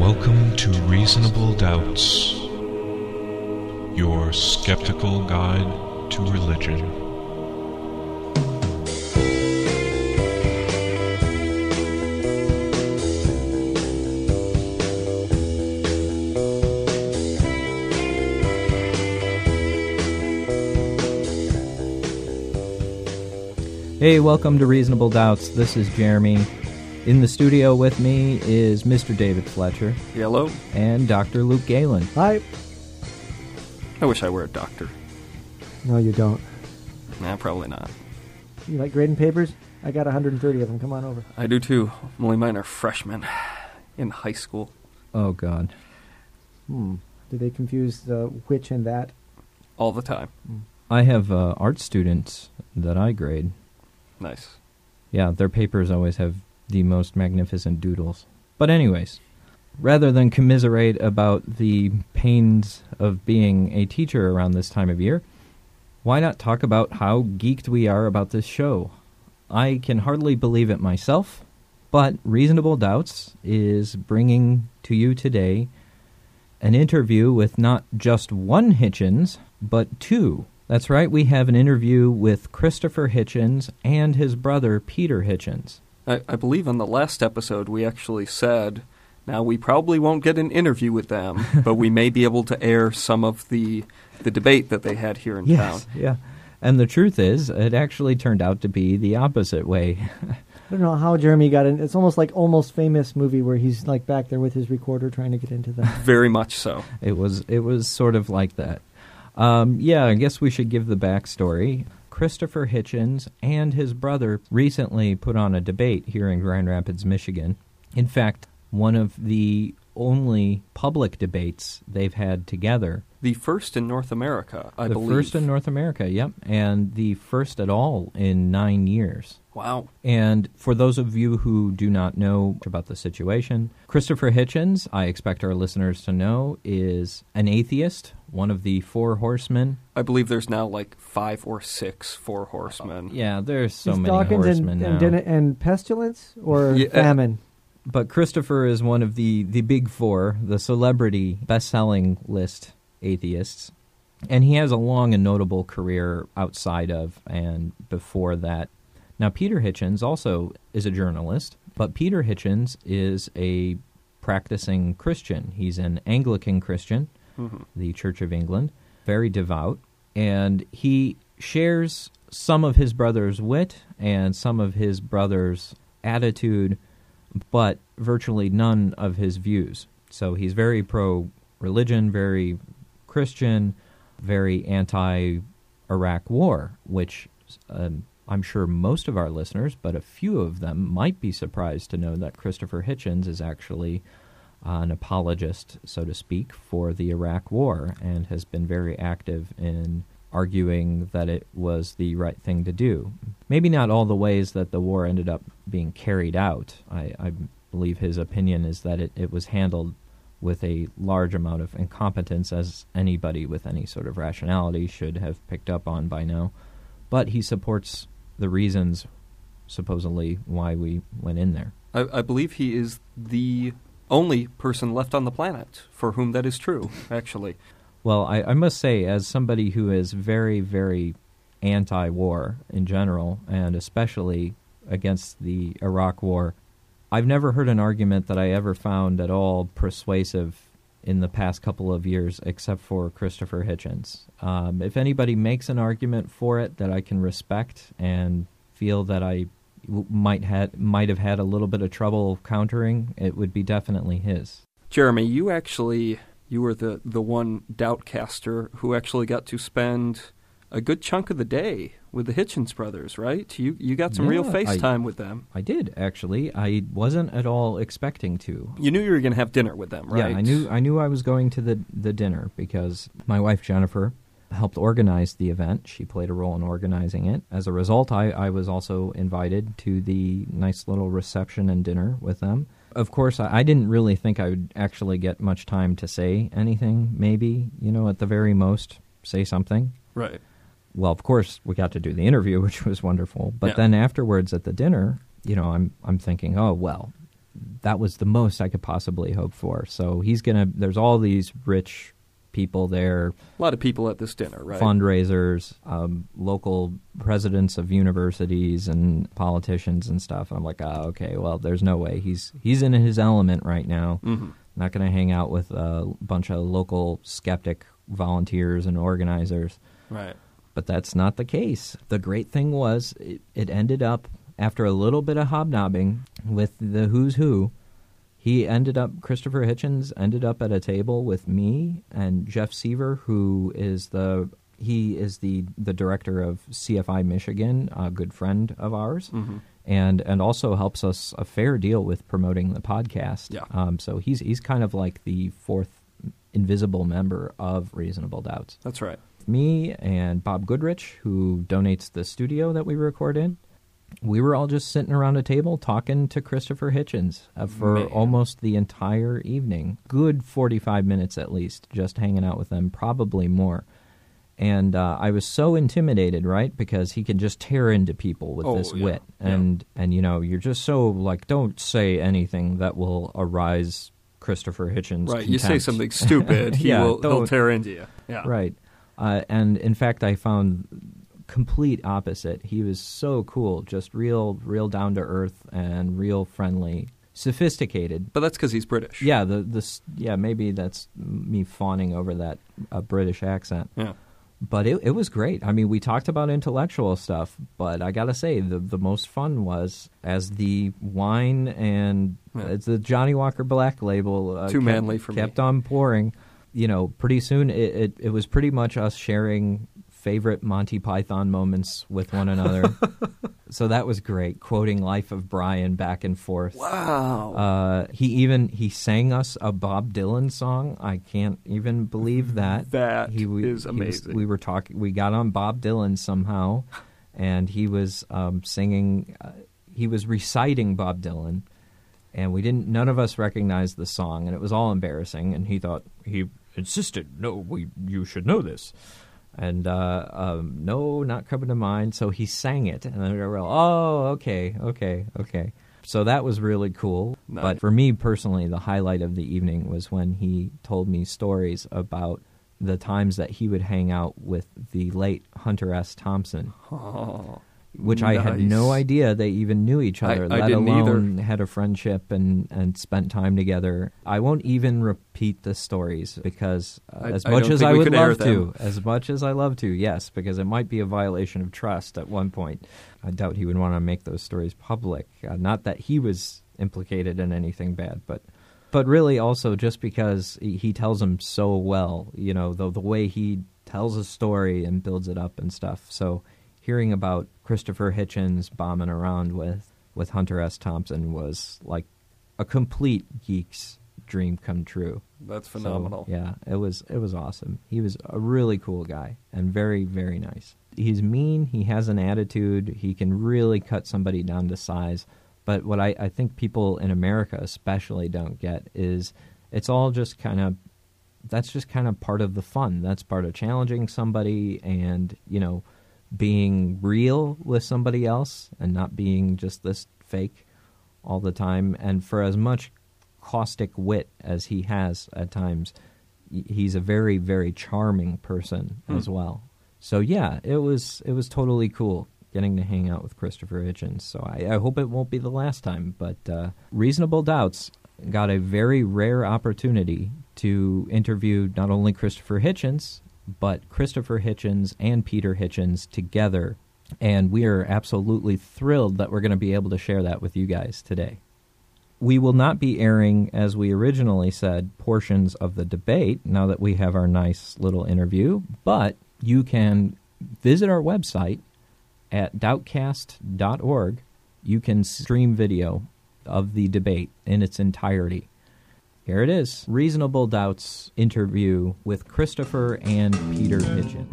Welcome to Reasonable Doubts, your skeptical guide to religion. Hey, welcome to Reasonable Doubts. This is Jeremy. In the studio with me is Mr. David Fletcher Yellow? and Dr. Luke Galen. Hi. I wish I were a doctor. No, you don't. Nah, probably not. You like grading papers? I got 130 of them. Come on over. I do too. Only mine are freshmen in high school. Oh, God. Hmm. Do they confuse the which and that? All the time. I have uh, art students that I grade. Nice. Yeah, their papers always have the most magnificent doodles. But, anyways, rather than commiserate about the pains of being a teacher around this time of year, why not talk about how geeked we are about this show? I can hardly believe it myself, but Reasonable Doubts is bringing to you today an interview with not just one Hitchens, but two. That's right, we have an interview with Christopher Hitchens and his brother Peter Hitchens. I, I believe on the last episode we actually said, now we probably won't get an interview with them, but we may be able to air some of the the debate that they had here in town. yeah. And the truth is, it actually turned out to be the opposite way. I don't know how Jeremy got in. It's almost like almost famous movie where he's like back there with his recorder trying to get into that. Very much so. It was it was sort of like that. Um, yeah, I guess we should give the backstory. Christopher Hitchens and his brother recently put on a debate here in Grand Rapids, Michigan. In fact, one of the only public debates they've had together. The first in North America, I the believe. first in North America, yep, and the first at all in nine years. Wow. And for those of you who do not know about the situation, Christopher Hitchens, I expect our listeners to know, is an atheist, one of the four horsemen. I believe there's now like five or six four horsemen. Yeah, there's so Is many Dawkins horsemen and, now. and, din- and pestilence or Yeah, uh, famine. but Christopher is one of the, the big four, the celebrity best-selling list atheists. And he has a long and notable career outside of and before that. Now, Peter Hitchens also is a journalist, but Peter Hitchens is a practicing Christian. He's an Anglican Christian, Mhm. the Church of England, very devout, and he shares some of his brother's wit and some of his brother's attitude, but virtually none of his views. So he's very pro religion, very Christian, very anti Iraq war, which um, I'm sure most of our listeners, but a few of them might be surprised to know that Christopher Hitchens is actually an apologist, so to speak, for the Iraq War and has been very active in arguing that it was the right thing to do. Maybe not all the ways that the war ended up being carried out. I, I believe his opinion is that it, it was handled with a large amount of incompetence, as anybody with any sort of rationality should have picked up on by now. But he supports the reasons, supposedly, why we went in there. I, I believe he is the only person left on the planet for whom that is true, actually. Well, I, I must say, as somebody who is very, very anti war in general, and especially against the Iraq War, I've never heard an argument that I ever found at all persuasive in the past couple of years except for Christopher Hitchens. Um, if anybody makes an argument for it that I can respect and feel that I might had might have had a little bit of trouble countering, it would be definitely his. Jeremy, you actually you were the the one doubtcaster who actually got to spend a good chunk of the day with the Hitchens brothers, right? You you got some real Yeah, I- FaceTime with them. I did actually. I wasn't at all expecting to. You knew you were going to have dinner with them, right? Yeah, I knew I knew I was going to the the dinner because my wife Jennifer helped organize the event. She played a role in organizing it. As a result, I, I was also invited to the nice little reception and dinner with them. Of course, I, I didn't really think I would actually get much time to say anything. Maybe you know, at the very most, say something. Right. Well, of course, we got to do the interview, which was wonderful. But Yeah. then afterwards at the dinner, you know, I'm I'm thinking, oh well, that was the most I could possibly hope for. So he's gonna. There's all these rich people there, A lot of people at this dinner, right? fundraisers, um, local presidents of universities, and politicians and stuff. I'm like, oh, okay, well, there's no way he's he's in his element right now. Mhm. Not going to hang out with a bunch of local skeptic volunteers and organizers. Right. But that's not the case. The great thing was it, it ended up after a little bit of hobnobbing with the who's who. He ended up Christopher Hitchens ended up at a table with me and Jeff Seaver, who is the he is the the director of CFI Michigan, a good friend of ours, hmm and and also helps us a fair deal with promoting the podcast. Yeah. Um, so he's he's kind of like the fourth invisible member of Reasonable Doubts That's right. Me and Bob Goodrich, who donates the studio that we record in, we were all just sitting around a table talking to Christopher Hitchens uh, for Man. almost the entire evening. Good 45 minutes at least, just hanging out with them, probably more. And uh, I was so intimidated, right? Because he can just tear into people with Oh, this yeah, wit, yeah. and and you know you're just so like, don't say anything that will arise Christopher Hitchens. Right. You say something stupid, he Yeah, will he'll tear into you. Yeah. Right. Uh, and in fact, I found complete opposite. He was so cool, just real, real down to earth and real friendly, sophisticated. But that's because he's British. Yeah, the this yeah maybe that's me fawning over that uh, British accent, Yeah. but it it was great. I mean, we talked about intellectual stuff, but I gotta say the the most fun was as the wine and Yeah. it's the Johnnie Walker Black label uh, Too kept- manly for me. kept on pouring. You know, pretty soon it, it it was pretty much us sharing favorite Monty Python moments with one another. so that was great, quoting Life of Brian back and forth. Wow. Uh, he even he sang us a Bob Dylan song. I can't even believe that. That he, we, is he was- amazing. we were talking. We got on Bob Dylan somehow, and he was um, singing. Uh, he was reciting Bob Dylan, and we didn't. None of us recognized the song, and it was all embarrassing. And he thought he insisted, "No, we you should know this." And uh, um, no, not coming to mind. So he sang it, and then we were all, "Oh, okay, okay, okay." So that was really cool. Nice. But for me personally, the highlight of the evening was when he told me stories about the times that he would hang out with the late Hunter S. Thompson, Oh, which I had no idea they even knew each other, I let either. alone had a friendship and, and spent time together. I won't even repeat the stories because uh, I- as much as I would love to, as much as I love to, yes, because it might be a violation of trust at one point. I doubt he would want to make those stories public. Uh, not that he was implicated in anything bad, but but really also just because he, he tells them so well, you know, the the way he tells a story and builds it up and stuff. So hearing about Christopher Hitchens bombing around with with Hunter S. Thompson was like a complete geek's dream come true. that's So, phenomenal. yeah, it was it was awesome. He was a really cool guy and very very nice. He's mean. He has an attitude. He can really cut somebody down to size. But what I, I think people in America especially don't get is it's all just kind of that's just kind of part of the fun. That's part of challenging somebody and you know being real with somebody else and not being just this fake all the time. And for as much caustic wit as he has at times, he's a very very charming person Hmm. as well. So yeah, it was it was totally cool getting to hang out with Christopher Hitchens. So I, I hope it won't be the last time. But uh, Reasonable Doubts got a very rare opportunity to interview not only Christopher Hitchens but Christopher Hitchens and Peter Hitchens together. And we are absolutely thrilled that we're going to be able to share that with you guys today. We will not be airing, as we originally said, portions of the debate now that we have our nice little interview, but you can visit our website at doubtcast.org. You can stream video of the debate in its entirety. Here it is Reasonable Doubts interview with Christopher and Peter Hitchens.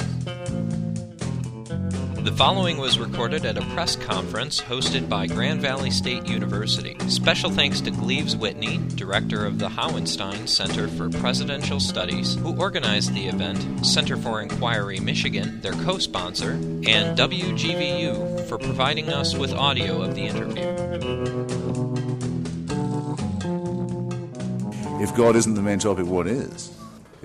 The following was recorded at a press conference hosted by Grand Valley State University. Special thanks to Gleaves Whitney, director of the Hauenstein Center for Presidential Studies, who organized the event, Center for Inquiry Michigan, their co sponsor, and WGVU for providing us with audio of the interview. If God isn't the main topic, what is?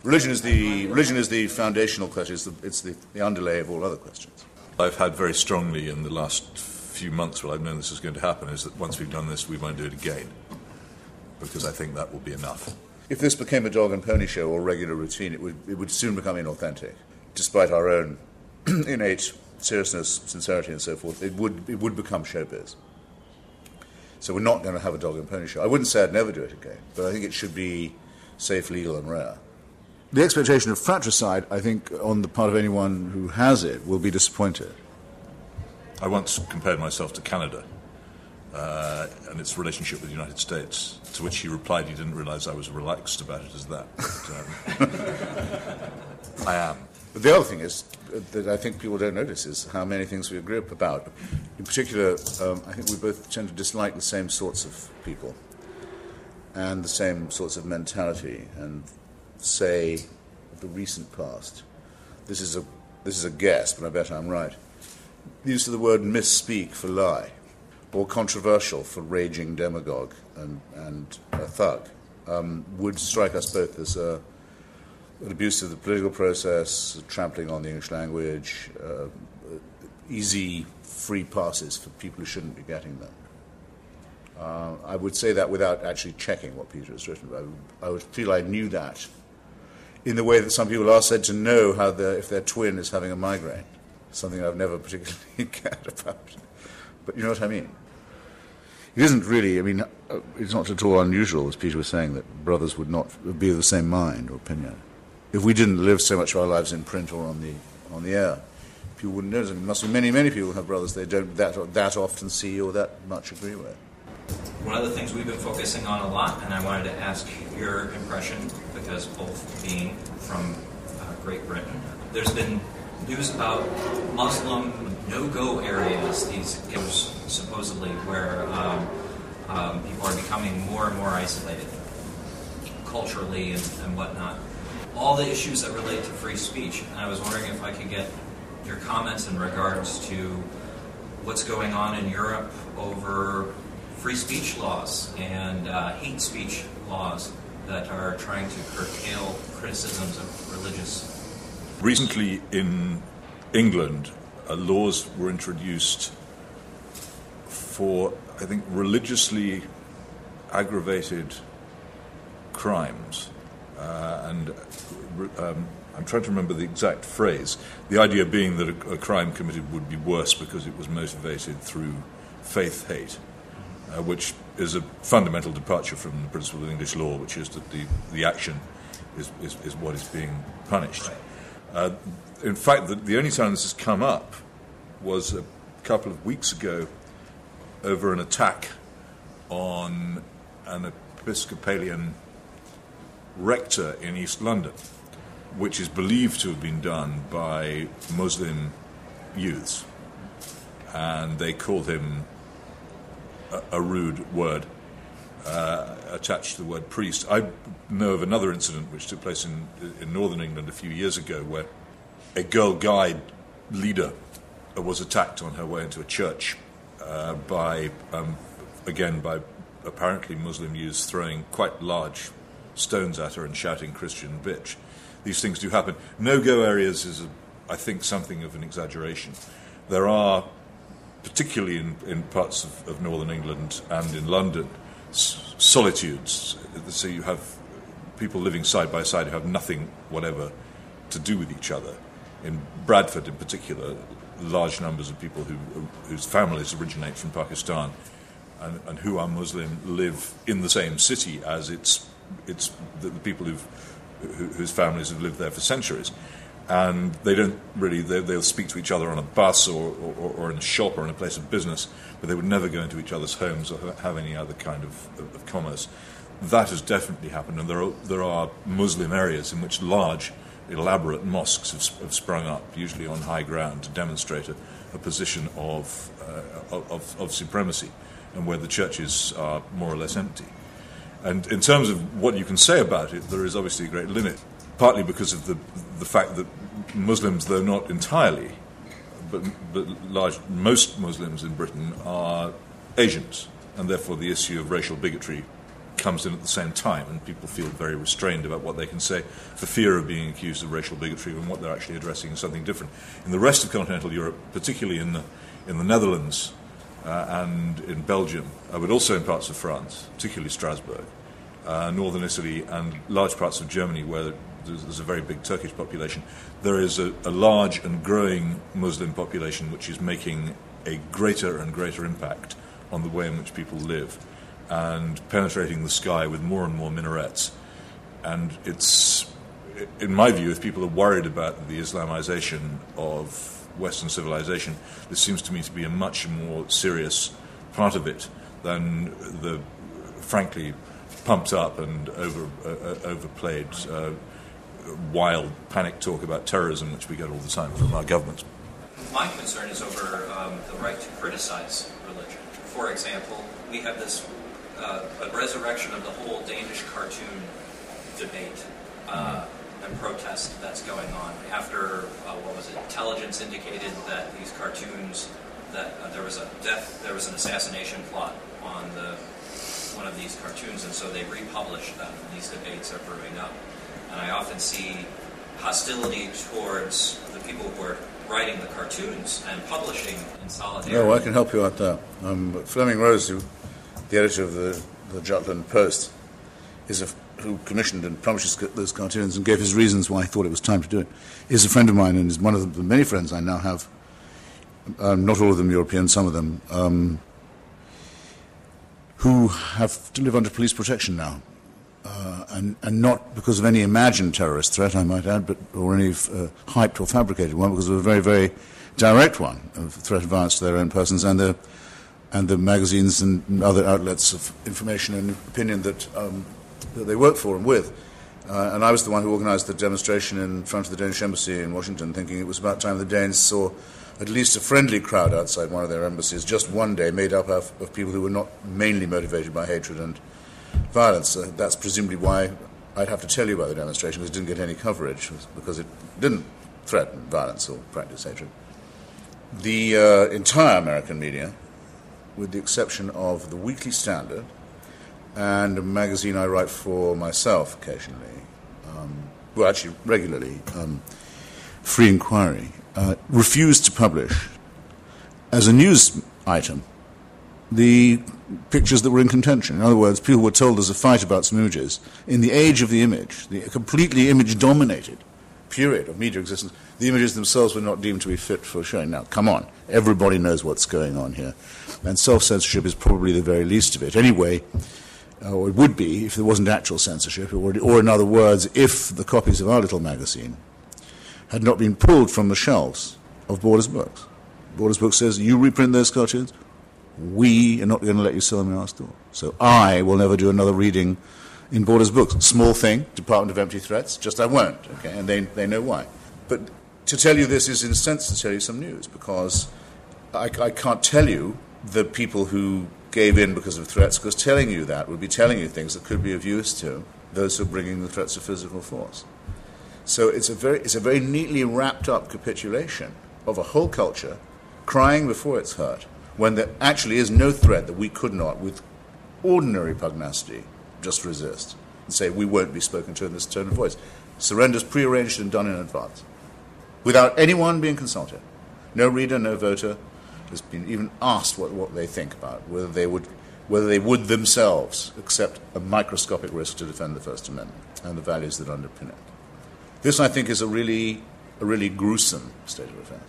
Religion is the, religion is the foundational question, it's, the, it's the, the underlay of all other questions. I've had very strongly in the last few months, what I've known this is going to happen, is that once we've done this, we won't do it again. Because I think that will be enough. If this became a dog and pony show or regular routine, it would, it would soon become inauthentic. Despite our own innate seriousness, sincerity, and so forth, it would, it would become showbiz. So we're not going to have a dog and pony show. I wouldn't say I'd never do it again, but I think it should be safe, legal, and rare. The expectation of fratricide, I think, on the part of anyone who has it, will be disappointed. I once compared myself to Canada uh, and its relationship with the United States, to which he replied he didn't realize I was relaxed about it as that. But, um, I am. But the other thing is uh, that I think people don't notice is how many things we agree about. In particular, um, I think we both tend to dislike the same sorts of people and the same sorts of mentality and say the recent past. This is a this is a guess, but I bet I'm right. Use of the word misspeak for lie, or controversial for raging demagogue and and a thug, um, would strike us both as a an abuse of the political process, trampling on the English language, uh, easy free passes for people who shouldn't be getting them. Uh, I would say that without actually checking what Peter has written. I I would, feel I knew that in the way that some people are said to know how if their twin is having a migraine, something I've never particularly cared about. But you know what I mean? It isn't really, I mean, uh, it's not at all unusual, as Peter was saying, that brothers would not be of the same mind or opinion if we didn't live so much of our lives in print or on the on the air, people wouldn't notice. There must be many, many people have brothers they don't that that often see or that much agree with. One of the things we've been focusing on a lot, and I wanted to ask your impression because both being from uh, Great Britain, there's been news about Muslim no-go areas. These gives supposedly where um, um, people are becoming more and more isolated culturally and, and whatnot all the issues that relate to free speech. And I was wondering if I could get your comments in regards to what's going on in Europe over free speech laws and uh, hate speech laws that are trying to curtail criticisms of religious. Recently in England, uh, laws were introduced for, I think, religiously aggravated crimes uh, and um, I'm trying to remember the exact phrase. The idea being that a, a, crime committed would be worse because it was motivated through faith hate, uh, which is a fundamental departure from the principle of English law, which is that the, the action is, is, is what is being punished. Uh, in fact, the, the only time this has come up was a couple of weeks ago over an attack on an Episcopalian rector in East London, which is believed to have been done by Muslim youths. And they called him a, a rude word uh, attached to the word priest. I know of another incident which took place in, in northern England a few years ago where a Girl Guide leader was attacked on her way into a church uh, by, um, again, by apparently Muslim youths throwing quite large stones at her and shouting Christian bitch. These things do happen. No go areas is, a, I think, something of an exaggeration. There are, particularly in, in parts of, of northern England and in London, s- solitudes. So you have people living side by side who have nothing whatever to do with each other. In Bradford, in particular, large numbers of people who, whose families originate from Pakistan and, and, who are Muslim live in the same city as its it's the, the people who, whose families have lived there for centuries. And they don't really, they, will speak to each other on a bus or, or, or, in a shop or in a place of business, but they would never go into each other's homes or have any other kind of, of, of commerce. That has definitely happened, and there are, there are Muslim areas in which large, elaborate mosques have, have sprung up, usually on high ground, to demonstrate a, a position of, uh, of, of supremacy, and where the churches are more or less empty. And in terms of what you can say about it, there is obviously a great limit, partly because of the, the fact that Muslims, though not entirely, but, but large, most Muslims in Britain are Asians, and therefore the issue of racial bigotry comes in at the same time, and people feel very restrained about what they can say for fear of being accused of racial bigotry when what they're actually addressing is something different. In the rest of continental Europe, particularly in the, in the Netherlands uh, and in Belgium, uh, but also in parts of France, particularly Strasbourg, uh, northern Italy, and large parts of Germany where there's, there's a very big Turkish population, there is a, a large and growing Muslim population which is making a greater and greater impact on the way in which people live and penetrating the sky with more and more minarets. And it's, in my view, if people are worried about the Islamization of Western civilization, this seems to me to be a much more serious part of it than the, frankly, pumped up and over, uh, overplayed uh, wild panic talk about terrorism, which we get all the time from our governments. My concern is over um, the right to criticize religion. For example, we have this uh, a resurrection of the whole Danish cartoon debate uh, and protest that's going on after uh, what was it? Intelligence indicated that these cartoons that uh, there was a death, there was an assassination plot on the one of these cartoons, and so they republished them. These debates are brewing up, and I often see hostility towards the people who are writing the cartoons and publishing in solidarity. No, I can help you out there. Um, Flemming Rose, who the editor of the, the Jutland Post, is a, who commissioned and published those cartoons and gave his reasons why he thought it was time to do it, is a friend of mine and is one of the many friends I now have. Um, not all of them European, some of them, um, who have to live under police protection now. Uh, and, and, not because of any imagined terrorist threat, I might add, but or any uh, hyped or fabricated one, because of a very, very direct one of threat of violence to their own persons and their and the magazines and other outlets of information and opinion that, um, that they work for and with. Uh, and I was the one who organised the demonstration in front of the Danish embassy in Washington, thinking it was about time the Danes saw at least a friendly crowd outside one of their embassies, just one day, made up of, of people who were not mainly motivated by hatred and violence. Uh, that's presumably why I'd have to tell you about the demonstration, because it didn't get any coverage, because it didn't threaten violence or practice hatred. The uh, entire American media with the exception of the Weekly Standard and a magazine I write for myself occasionally, um, well, actually regularly, um, Free Inquiry, uh, refused to publish as a news item the pictures that were in contention. In other words, people were told there's a fight about some images. In the age of the image, the completely image dominated period of media existence, the images themselves were not deemed to be fit for showing. Now, come on, everybody knows what's going on here and self censorship is probably the very least of it. Anyway, uh, or it would be if there wasn't actual censorship, or, or in other words, if the copies of our little magazine had not been pulled from the shelves of Borders Books. Borders Books says, You reprint those cartoons, we are not going to let you sell them in our store. So I will never do another reading in Borders Books. Small thing, Department of Empty Threats, just I won't, okay, and they, they know why. But to tell you this is, in a sense, to tell you some news, because I, I can't tell you the people who gave in because of threats, because telling you that would be telling you things that could be of use to those who are bringing the threats of physical force. So it's a very, it's a very neatly wrapped up capitulation of a whole culture crying before it's hurt when there actually is no threat that we could not, with ordinary pugnacity, just resist and say we won't be spoken to in this tone of voice. Surrender's prearranged and done in advance without anyone being consulted. No reader, no voter, has been even asked what, what they think about whether they would whether they would themselves accept a microscopic risk to defend the First Amendment and the values that underpin it. This, I think, is a really a really gruesome state of affairs.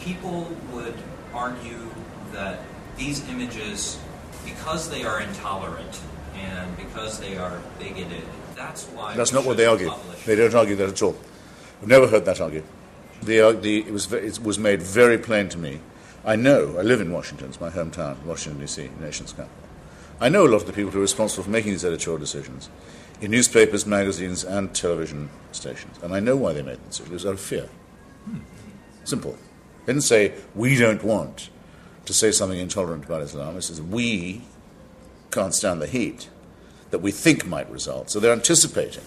People would argue that these images, because they are intolerant and because they are bigoted, that's why. That's not what they argue. They don't argue that at all. I've never heard that argued. The, uh, the, it, was, it was made very plain to me I know, I live in Washington, it's my hometown, Washington, D.C., nation's capital. I know a lot of the people who are responsible for making these editorial decisions in newspapers, magazines, and television stations. And I know why they made the decision. It was out of fear. Simple. They didn't say, we don't want to say something intolerant about Islam. It says, we can't stand the heat that we think might result. So they're anticipating.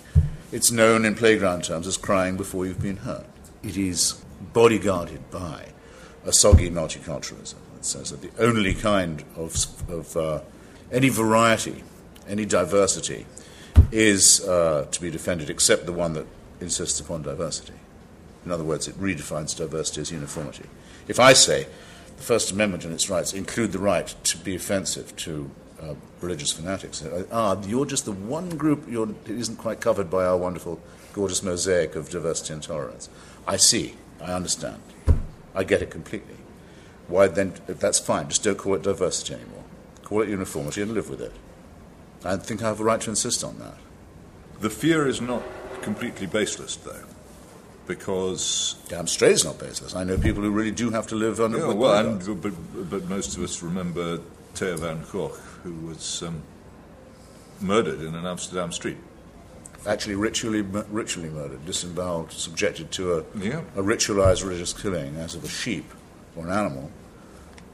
It's known in playground terms as crying before you've been hurt. It is bodyguarded by a soggy multiculturalism. that says that the only kind of, of uh, any variety, any diversity is uh, to be defended except the one that insists upon diversity. In other words, it redefines diversity as uniformity. If I say the First Amendment and its rights include the right to be offensive to uh, religious fanatics, uh, ah, you're just the one group that isn't quite covered by our wonderful, gorgeous mosaic of diversity and tolerance. I see. I understand. I get it completely. Why then? That's fine. Just don't call it diversity anymore. Call it uniformity and live with it. I think I have a right to insist on that. The fear is not completely baseless, though, because damn straight it's not baseless. I know people who really do have to live under. Yeah, well, and, but, but most of us remember Theo van Gogh, who was um, murdered in an Amsterdam street. Actually, ritually, ritually murdered, disemboweled, subjected to a, yeah. a ritualized religious killing, as of a sheep or an animal.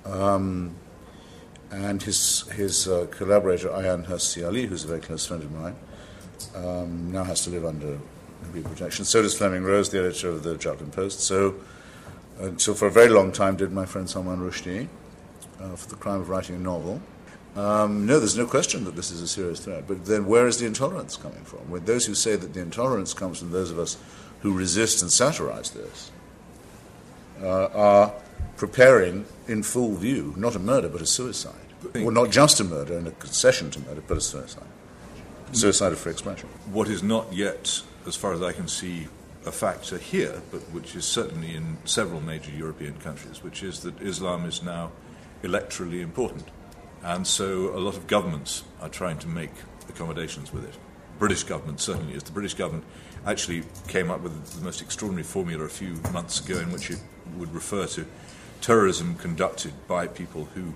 Um, and his his uh, collaborator Ayaan Hirsi Ali, who's a very close friend of mine, um, now has to live under immediate protection. So does Flemming Rose, the editor of the Jutland Post. So, uh, so for a very long time did my friend Salman Rushdie uh, for the crime of writing a novel. Um, no, there's no question that this is a serious threat. But then where is the intolerance coming from? With those who say that the intolerance comes from those of us who resist and satirize this uh, are preparing in full view not a murder but a suicide. Well, not just a murder and a concession to murder, but a suicide. Suicide of free expression. What is not yet, as far as I can see, a factor here, but which is certainly in several major European countries, which is that Islam is now electorally important. And so a lot of governments are trying to make accommodations with it. British government certainly is. The British government actually came up with the most extraordinary formula a few months ago in which it would refer to terrorism conducted by people who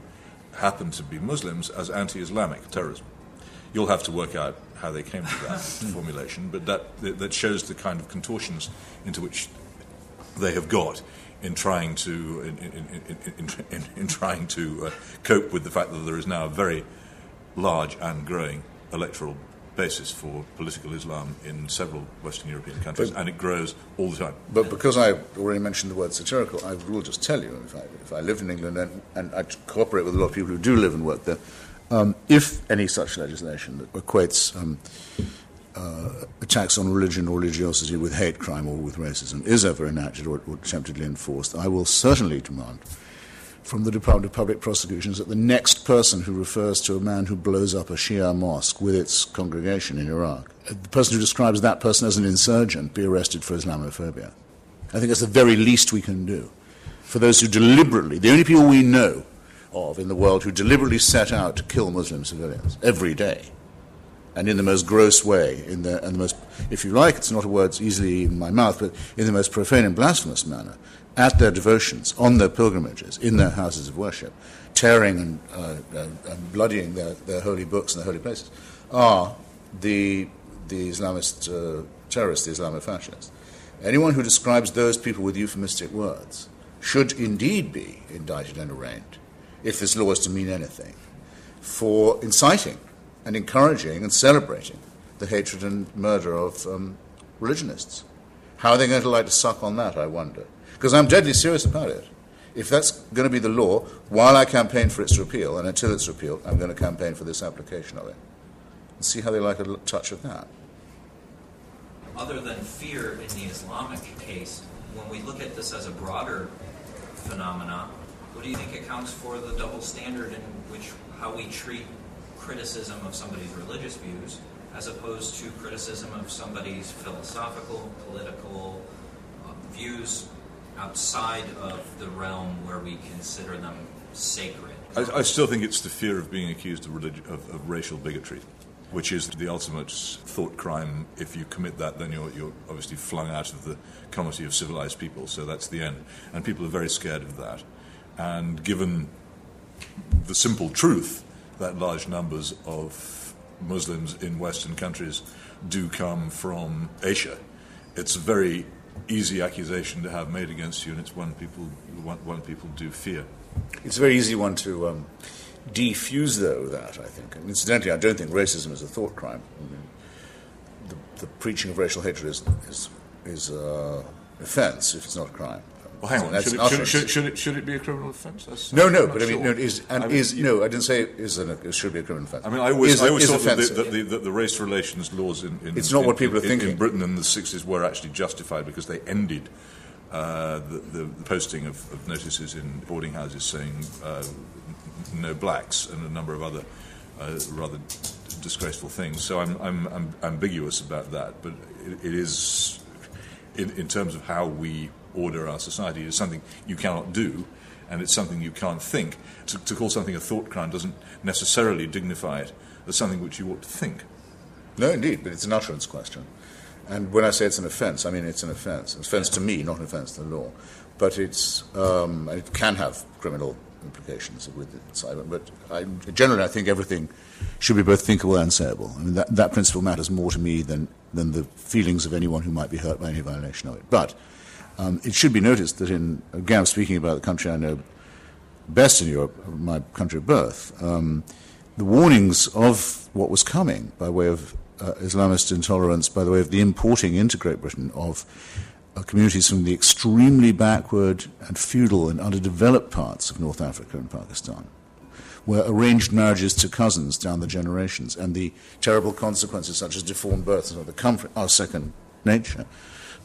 happen to be Muslims as anti Islamic terrorism. You'll have to work out how they came to that formulation, but that, that shows the kind of contortions into which they have got in trying to in, in, in, in trying to uh, cope with the fact that there is now a very large and growing electoral basis for political Islam in several Western European countries, but, and it grows all the time. But because I already mentioned the word satirical, I will just tell you, if I, if I lived in England and, and I cooperate with a lot of people who do live and work there, um, if any such legislation that equates um, uh, attacks on religion or religiosity with hate crime or with racism is ever enacted or, or attemptedly enforced, I will certainly demand from the Department of Public Prosecutions that the next person who refers to a man who blows up a Shia mosque with its congregation in Iraq, uh, the person who describes that person as an insurgent, be arrested for Islamophobia. I think that's the very least we can do. For those who deliberately, the only people we know of in the world who deliberately set out to kill Muslim civilians every day, and in the most gross way, in the, and the most, if you like, it's not a word easily in my mouth, but in the most profane and blasphemous manner, at their devotions, on their pilgrimages, in their houses of worship, tearing and, uh, and bloodying their, their, holy books and their holy places, are the, the Islamist uh, terrorists, the Islamofascists. Anyone who describes those people with euphemistic words should indeed be indicted and arraigned, if this law is to mean anything, for inciting and encouraging and celebrating the hatred and murder of um, religionists. How are they going to like to suck on that, I wonder? Because I'm deadly serious about it. If that's going to be the law, while I campaign for its repeal, and until it's repealed, I'm going to campaign for this application of it. And see how they like a touch of that. Other than fear in the Islamic case, when we look at this as a broader phenomenon, what do you think accounts for the double standard in which how we treat criticism of somebody's religious views as opposed to criticism of somebody's philosophical, political uh, views outside of the realm where we consider them sacred. I, I still think it's the fear of being accused of, religi- of, of, racial bigotry, which is the ultimate thought crime. If you commit that, then you're, you're obviously flung out of the comity of civilized people, so that's the end. And people are very scared of that. And given the simple truth that large numbers of Muslims in Western countries do come from Asia, it's very easy accusation to have made against you, and it's one people one, one people do fear. It's a very easy one to um, defuse, though. That I think. And incidentally, I don't think racism is a thought crime. I mean, the, the, preaching of racial hatred is is is uh, offence if it's not a crime. Well, hang on. Should it, should, should, should it, should it be a criminal offence? That's- No, no, not but I mean, sure. no, it is, and I mean, is you- no, I didn't say is an, it should be a criminal offence. I mean, I always, Is- I always thought that the, offensive. that, the, that the race relations laws in, in It's not in- what people are thinking. in Britain in the sixties were actually justified because they ended uh, the, the, the posting of, of notices in boarding houses saying uh, no blacks and a number of other uh, rather disgraceful things. So I'm, I'm, I'm ambiguous about that, but it, it is in, in terms of how we order our society. It's something you cannot do, and it's something you can't think. To, to call something a thought crime doesn't necessarily dignify it as something which you ought to think. No, indeed, but it's an utterance question. And when I say it's an offence, I mean it's an offence. An offence to me, not an offence to the law. But it's, um, it can have criminal implications with it. But I, generally, I think everything should be both thinkable and sayable. I mean, that, that principle matters more to me than, than the feelings of anyone who might be hurt by any violation of it. But um, it should be noticed that in, again, I'm speaking about the country I know best in Europe, my country of birth, um, the warnings of what was coming by way of uh, Islamist intolerance, by the way of the importing into Great Britain of uh, communities from the extremely backward and feudal and underdeveloped parts of North Africa and Pakistan, where arranged marriages to cousins down the generations and the terrible consequences such as deformed births are, other come from our second nature.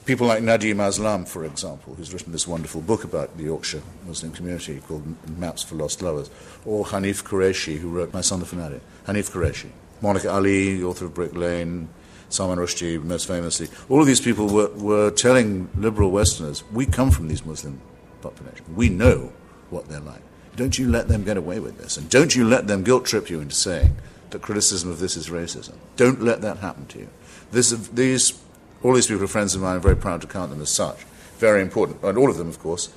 People like Nadeem Aslam, for example, who's written this wonderful book about the Yorkshire Muslim community called Maps for Lost Lovers, or Hanif Kureishi, who wrote My Son the Fanatic. Hanif Kureishi. Monica Ali, the author of Brick Lane, Salman Rushdie, most famously. All of these people were, were telling liberal Westerners, we come from these Muslim populations. We know what they're like. Don't you let them get away with this. And don't you let them guilt trip you into saying that criticism of this is racism. Don't let that happen to you. This, these, all these people are friends of mine. I'm very proud to count them as such. Very important. And all of them, of course,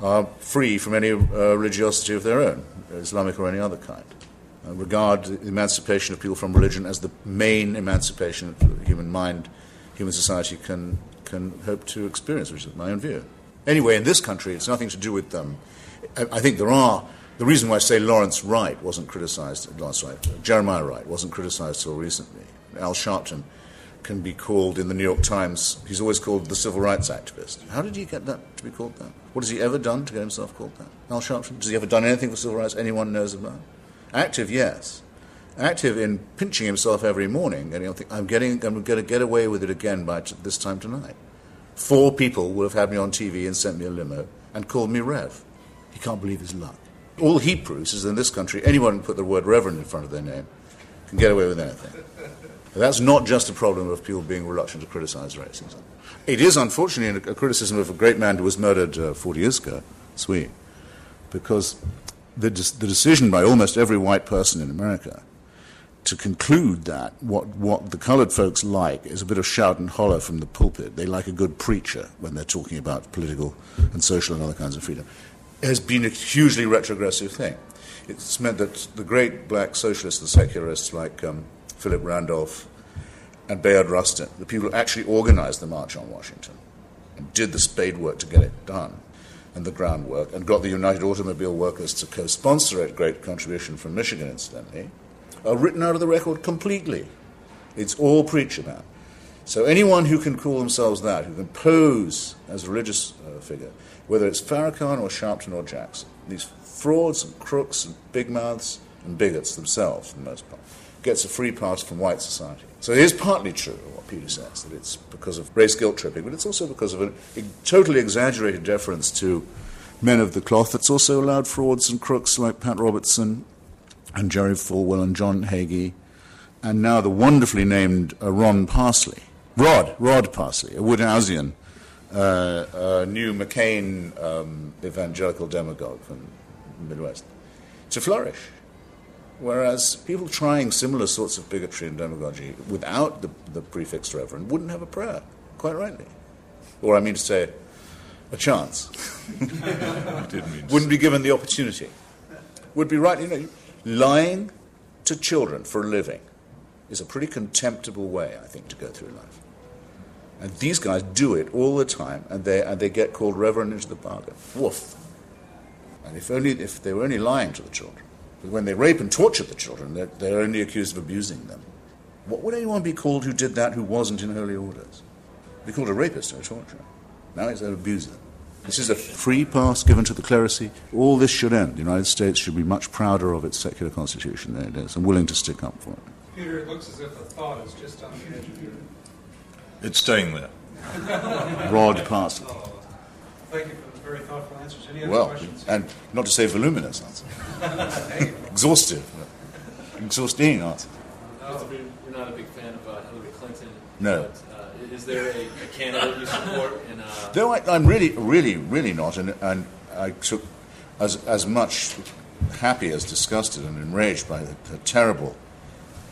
are free from any uh, religiosity of their own, Islamic or any other kind. Uh, regard the emancipation of people from religion as the main emancipation of the human mind, human society can, can hope to experience, which is my own view. Anyway, in this country, it's nothing to do with them. I, I think there are. The reason why I say Lawrence Wright wasn't criticized, Lawrence Wright, Jeremiah Wright wasn't criticized till recently. Al Sharpton can be called in the New York Times, he's always called the civil rights activist. How did he get that to be called that? What has he ever done to get himself called that? Al Sharpton? Has he ever done anything for civil rights anyone knows about? Active, yes. Active in pinching himself every morning, and he'll think, I'm getting, I'm going to get away with it again by t- this time tonight. Four people will have had me on TV and sent me a limo and called me Rev. He can't believe his luck. All he proves is in this country, anyone can put the word Reverend in front of their name can get away with anything. That's not just a problem of people being reluctant to criticize racism. It is, unfortunately, a criticism of a great man who was murdered uh, 40 years ago, Sweet, because the, the decision by almost every white person in America to conclude that what, what the colored folks like is a bit of shout and holler from the pulpit. They like a good preacher when they're talking about political and social and other kinds of freedom. has been a hugely retrogressive thing. It's meant that the great black socialists, and secularists like um, Philip Randolph and Bayard Rustin, the people who actually organized the March on Washington and did the spade work to get it done and the groundwork and got the United Automobile Workers to co sponsor it, great contribution from Michigan, incidentally, are written out of the record completely. It's all preacher man. So anyone who can call themselves that, who can pose as a religious uh, figure, whether it's Farrakhan or Sharpton or Jackson, these frauds and crooks and big mouths and bigots themselves, for the most part, gets a free pass from white society. So it is partly true what Peter says, that it's because of race guilt tripping, but it's also because of a, totally exaggerated deference to men of the cloth that's also allowed frauds and crooks like Pat Robertson and Jerry Falwell and John Hagee, and now the wonderfully named uh, Ron Parsley. Rod, Rod Parsley, a Wodehousian, uh, a new McCain um, evangelical demagogue from the Midwest, to flourish. Whereas people trying similar sorts of bigotry and demagogy without the, the prefix reverend wouldn't have a prayer, quite rightly. Or, I mean to say, a chance. wouldn't be given the opportunity. Would be right, you know, lying to children for a living is a pretty contemptible way, I think, to go through life. And these guys do it all the time, and they, and they get called reverend into the bargain. Woof. And if, only, if they were only lying to the children, but when they rape and torture the children, they're, they're only accused of abusing them. What would anyone be called who did that who wasn't in holy orders? Be called a rapist or a torturer. Now he's an abuser. This is a free pass given to the clerisy. All this should end. The United States should be much prouder of its secular constitution than it is and willing to stick up for it. Peter, it looks as if a thought is just on the edge of your. It's staying there. Rod Parsley. Oh, thank you for the very thoughtful answers. Any other Well, questions? and not to say voluminous answers. Exhaustive. Exhausting answers. You're not a big fan of uh, Hillary Clinton. No. But, uh, is there a, a candidate you support? In, uh, Though I, I'm really, really, really not, and, and I took as, as much happy as disgusted and enraged by the, the terrible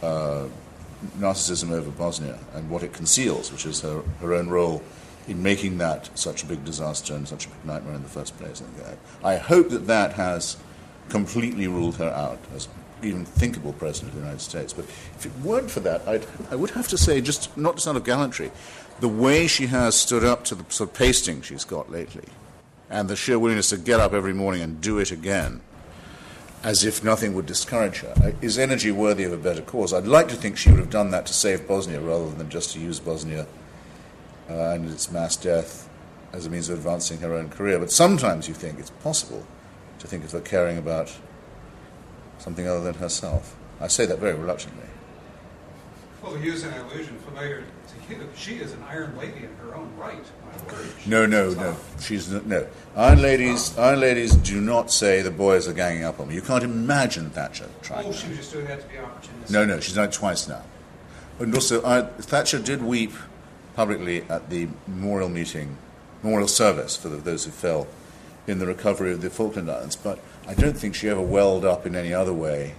uh, narcissism over Bosnia and what it conceals, which is her, her own role in making that such a big disaster and such a big nightmare in the first place. I hope that that has completely ruled her out as even thinkable president of the United States. But if it weren't for that, I'd, I would have to say, just not just out of gallantry, the way she has stood up to the sort of pasting she's got lately, and the sheer willingness to get up every morning and do it again, as if nothing would discourage her, uh, is energy worthy of a better cause. I'd like to think she would have done that to save Bosnia rather than just to use Bosnia uh, and its mass death as a means of advancing her own career. But sometimes you think it's possible to think of her caring about something other than herself. I say that very reluctantly. Well, use an allusion familiar to you, she is an Iron Lady in her own right. My word. No, no, no. She's no. Iron ladies, Iron ladies do not say the boys are ganging up on me. You can't imagine Thatcher trying. Oh, she was just doing that to be opportunistic. No, no, she's done it twice now. And also, I, Thatcher did weep publicly at the memorial meeting, memorial service for the, those who fell in the recovery of the Falkland Islands. But I don't think she ever welled up in any other way.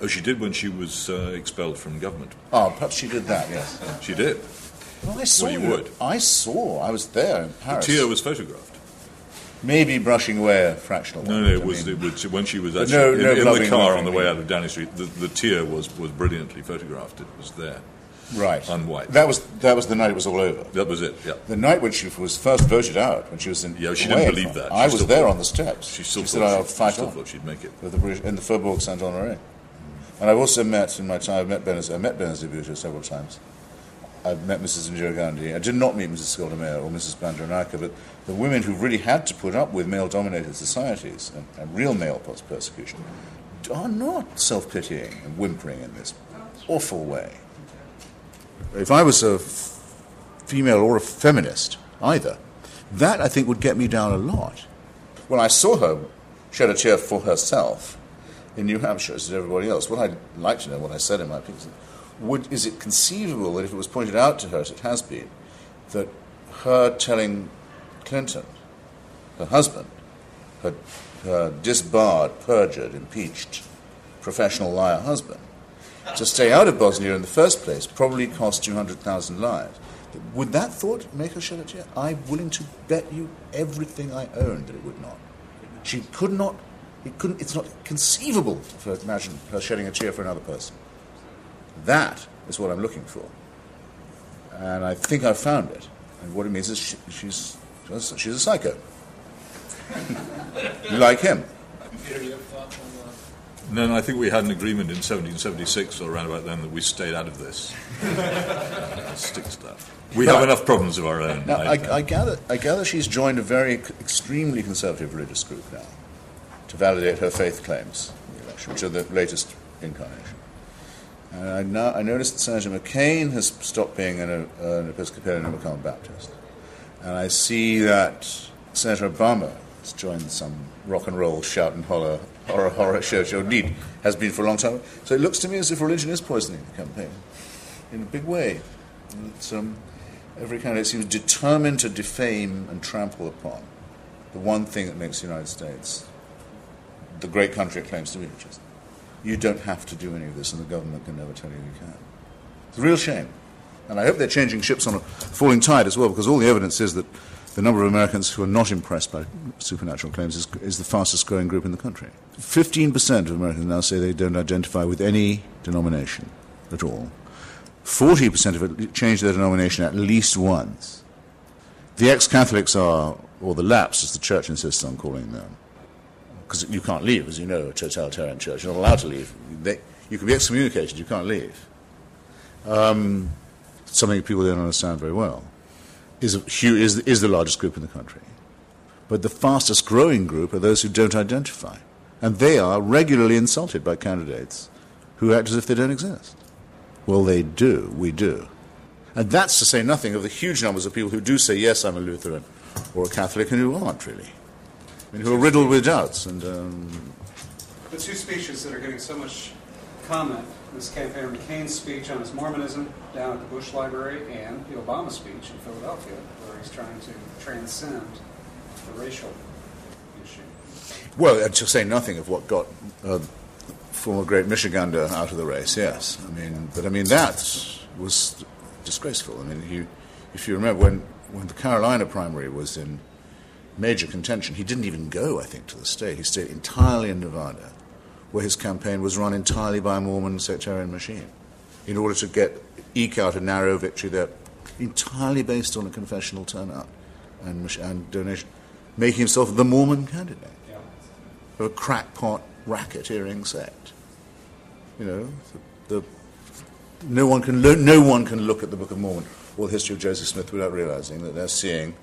Oh, she did when she was uh, expelled from government. Oh, perhaps she did that. Yes. She did. Well, I saw. you her. would. I saw. I was there in The Paris. tear was photographed. maybe brushing away a fractional. No, no, it was, it was when she was actually no- in, no in the car on the way out of Downing Street. The, the tear was, was brilliantly photographed. It was there. Right. unwiped. That was that was the night it was all over. That was it. Yeah. The night when she was first voted out, when she was in. Yeah, she didn't believe that. I She was there on the steps. She still said, "I'll she, still on." thought she'd make it. with the British, in the Faubourg Saint Honoré. And I've also met in my time. I've met Benazir, I met Benazir Bhutto several times. I've met Mrs. Indira Gandhi. I did not meet Mrs. Golda Meir or Mrs. Bandaranaike, but the women who really had to put up with male-dominated societies and, and real male pers- persecution are not self-pitying and whimpering in this awful way. If I was a female or a feminist, either, that I think would get me down a lot. When I saw her shed a tear for herself in New Hampshire, as did everybody else, what I'd like to know, what I said in my piece, would, is it conceivable that if it was pointed out to her, as it has been, that her telling Clinton, her husband, her, her disbarred, perjured, impeached, professional liar husband, to stay out of Bosnia in the first place probably cost 200,000 lives. Would that thought make her shed a tear? I'm willing to bet you everything I own that it would not. She could not, it couldn't, it's not conceivable for imagine her shedding a tear for another person. That is what I'm looking for. And I think I've found it. And what it means is she, she's, she's a psycho. like him. Peter, you have thoughts on No, no, I think we had an agreement in 1776 or around about then that we stayed out of this. Stick to that. We have enough problems of our own. Now, I, I- I, gather, I gather she's joined a very extremely conservative religious group now to validate her faith claims in the election, which are the latest incarnation. And I, now, I noticed that Senator McCain has stopped being an, uh, an Episcopalian and become a Baptist. And I see that Senator Obama has joined some rock and roll shout and holler horror horror show, show indeed has been for a long time. So it looks to me as if religion is poisoning the campaign in a big way. Um, every candidate seems determined to defame and trample upon the one thing that makes the United States the great country it claims to be, which is you don't have to do any of this, and the government can never tell you you can. It's a real shame. And I hope they're changing ships on a falling tide as well, because all the evidence is that the number of Americans who are not impressed by supernatural claims is, is the fastest growing group in the country. 15% of Americans now say they don't identify with any denomination at all. 40% of it change their denomination at least once. The ex Catholics are, or the lapsed, as the church insists on calling them, because you can't leave, as you know, a totalitarian church. You're not allowed to leave. They, you can be excommunicated, you can't leave. Um, something people don't understand very well. Is, is, is the largest group in the country. But the fastest growing group are those who don't identify. And they are regularly insulted by candidates who act as if they don't exist. Well, they do. We do. And that's to say nothing of the huge numbers of people who do say, yes, I'm a Lutheran or a Catholic, and who aren't really. I mean, who are riddled with doubts. And um, The two speeches that are getting so much comment this campaign McCain's speech on his Mormonism down at the Bush Library and the Obama speech in Philadelphia, where he's trying to transcend the racial issue. Well, uh, to say nothing of what got uh, former great Michigander out of the race, yes. I mean, but I mean, that was disgraceful. I mean, if you remember when, when the Carolina primary was in major contention, he didn't even go, I think, to the state. He stayed entirely in Nevada, where his campaign was run entirely by a Mormon sectarian machine, in order to get eke out a narrow victory there, entirely based on a confessional turnout and, and donation, making himself the Mormon candidate of a crackpot racketeering sect. You know, the, the no one can lo- no one can look at the Book of Mormon or the history of Joseph Smith without realizing that they're seeing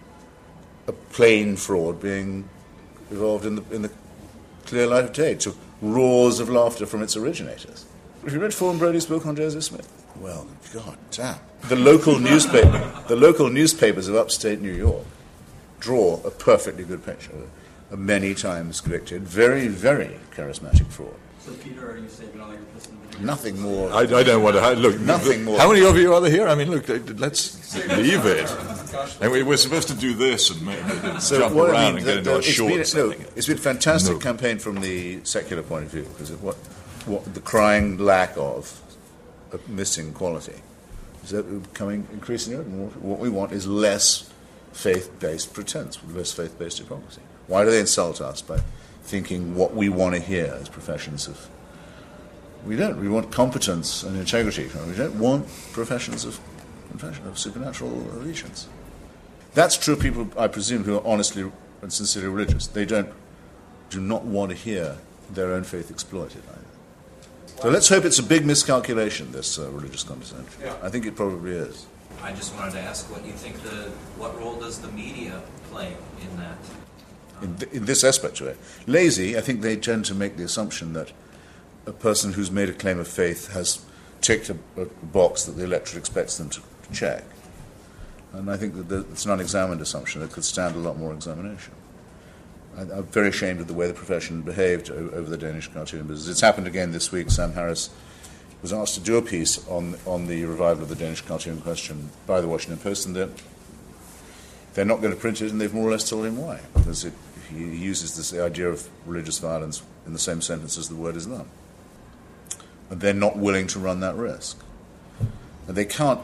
a plain fraud being evolved in the in the clear light of day to roars of laughter from its originators. Have you read Fawn Brodie's book on Joseph Smith? Well, God damn. The local newspaper, the local newspapers of upstate New York draw a perfectly good picture. Of a many times convicted, very, very charismatic fraud. So, Peter, are you saving all your piss and vinegar? Nothing more. I, I don't want to look. Nothing more. How many of you are there here? I mean, look, let's leave it. And we, we're supposed to do this and, make, and jump what I around mean, and get the- into the- our it's shorts. Been, no, it's been a fantastic No. campaign from the secular point of view because of what, what the crying lack of, of missing quality is that becoming increasingly. What- we want is less faith-based pretense, less faith-based hypocrisy. Why do they insult us by thinking what we want to hear as professions of? We don't. We want competence and integrity. We don't want professions of confession of supernatural allegiance. That's true of people, I presume, who are honestly and sincerely religious. They don't, do not want to hear their own faith exploited either. So let's hope it's a big miscalculation, this uh, religious condescension. Yeah. I think it probably is. I just wanted to ask what you think the what role does the media play in that? In, th- in this aspect to it. Lazy, I think they tend to make the assumption that a person who's made a claim of faith has ticked a, a box that the electorate expects them to, to check. And I think that the, it's an unexamined assumption that could stand a lot more examination. I'm very ashamed of the way the profession behaved over the Danish cartoon business. It's happened again this week. Sam Harris was asked to do a piece on, on the revival of the Danish cartoon question by the Washington Post, and they're, they're not going to print it, and they've more or less told him why. Because it, he uses this idea of religious violence in the same sentence as the word Islam. And they're not willing to run that risk. And they can't,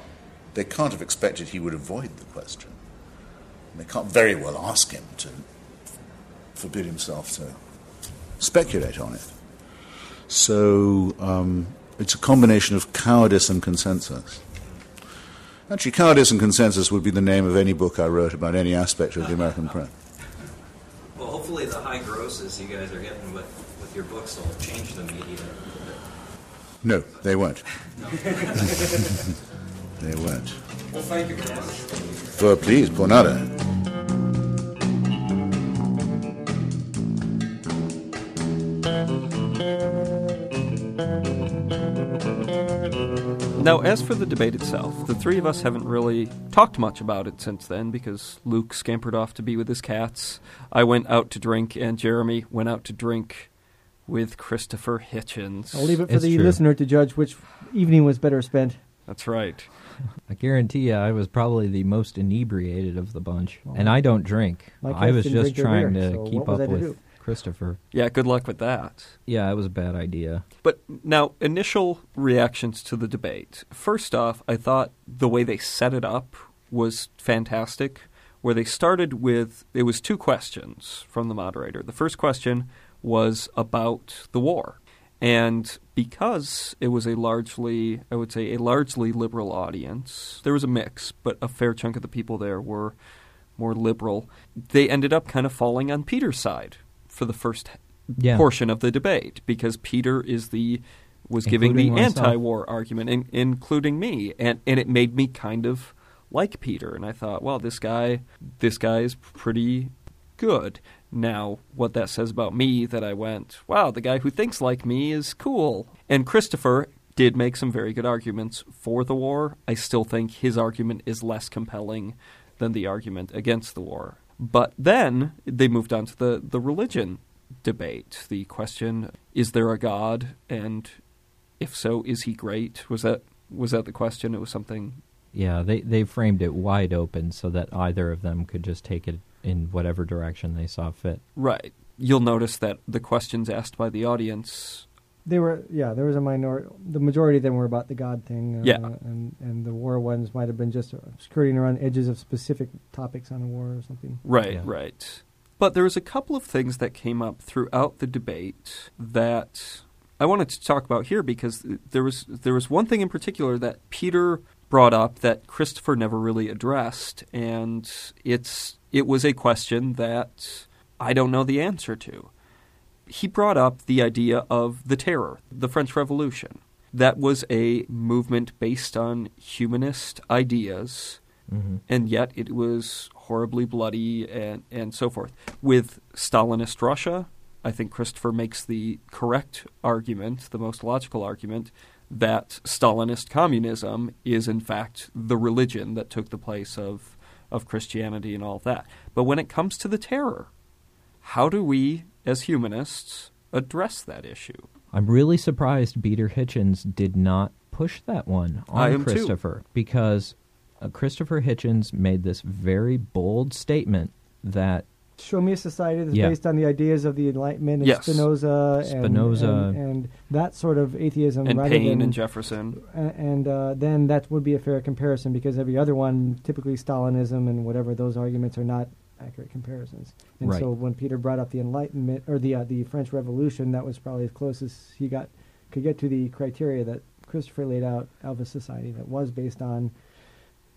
they can't have expected he would avoid the question. And they can't very well ask him to forbid himself to speculate on it. So um, it's a combination of cowardice and consensus. Actually, cowardice and consensus would be the name of any book I wrote about any aspect of the American press. Well, hopefully the high grosses you guys are getting with, with your books will change the media a little bit. No, they won't. they won't. Well, thank you very much. Well, please, por Now, as for the debate itself, the three of us haven't really talked much about it since then because Luke scampered off to be with his cats. I went out to drink, and Jeremy went out to drink with Christopher Hitchens. I'll leave it for It's the true. listener to judge which evening was better spent. That's right. I guarantee you, I was probably the most inebriated of the bunch, and I don't drink. My I cats was didn't just drink their trying beer, to so keep what was up I to with do? Christopher. Yeah, good luck with that. Yeah, it was a bad idea. But now, initial reactions to the debate. First off, I thought the way they set it up was fantastic. Where they started with, it was two questions from the moderator. The first question was about the war. And because it was a largely, I would say, a largely liberal audience, there was a mix, but a fair chunk of the people there were more liberal. They ended up kind of falling on Peter's side for the first Yeah. portion of the debate because Peter is the was giving the Including myself. anti-war argument, in, including me, and and it made me kind of like Peter, and I thought, well, this guy, this guy is pretty good. Now, what that says about me that I went, wow, the guy who thinks like me is cool. And Christopher did make some very good arguments for the war. I still think his argument is less compelling than the argument against the war. But then they moved on to the, the religion debate. The question, is there a God? And if so, is he great? Was that was that the question? It was something Yeah, they they framed it wide open so that either of them could just take it in whatever direction they saw fit. Right. You'll notice that the questions asked by the audience. They were, yeah, there was a minority. The majority of them were about the God thing. Uh, Yeah. And, and the war ones might have been just uh, skirting around edges of specific topics on the war or something. Right, Yeah. right. But there was a couple of things that came up throughout the debate that I wanted to talk about here because there was there was one thing in particular that Peter brought up that Christopher never really addressed, and it's it was a question that I don't know the answer to. He brought up the idea of the terror, the French Revolution. That was a movement based on humanist ideas Mm-hmm. and yet it was horribly bloody and, and so forth. With Stalinist Russia, I think Christopher makes the correct argument, the most logical argument, that Stalinist communism is in fact the religion that took the place of, of Christianity and all that. But when it comes to the terror, how do we, as humanists, address that issue? I'm really surprised Peter Hitchens did not push that one on I am too. Christopher because uh, Christopher Hitchens made this very bold statement that Show me a society that's Yeah. based on the ideas of the Enlightenment and Yes. Spinoza, and, Spinoza. and, and that sort of atheism, And rather Paine than and Jefferson. And uh, then that would be a fair comparison because every other one, typically Stalinism and whatever, those arguments are not accurate comparisons. And Right. so when Peter brought up the Enlightenment or the uh, the French Revolution, that was probably as close as he got could get to the criteria that Christopher laid out of a society that was based on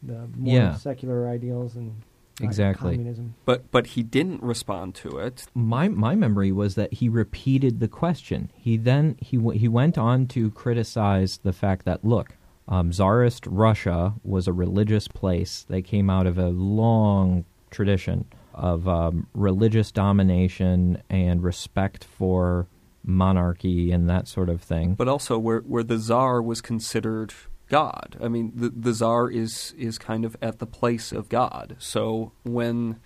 the more Yeah. secular ideals and Exactly. communism. But but he didn't respond to it. my my memory was that he repeated the question. He then he w- he went on to criticize the fact that look, um, Tsarist Russia was a religious place. They came out of a long tradition of um, religious domination and respect for monarchy and that sort of thing. but also where where the czar was considered God. I mean, the the czar is is kind of at the place of God. So when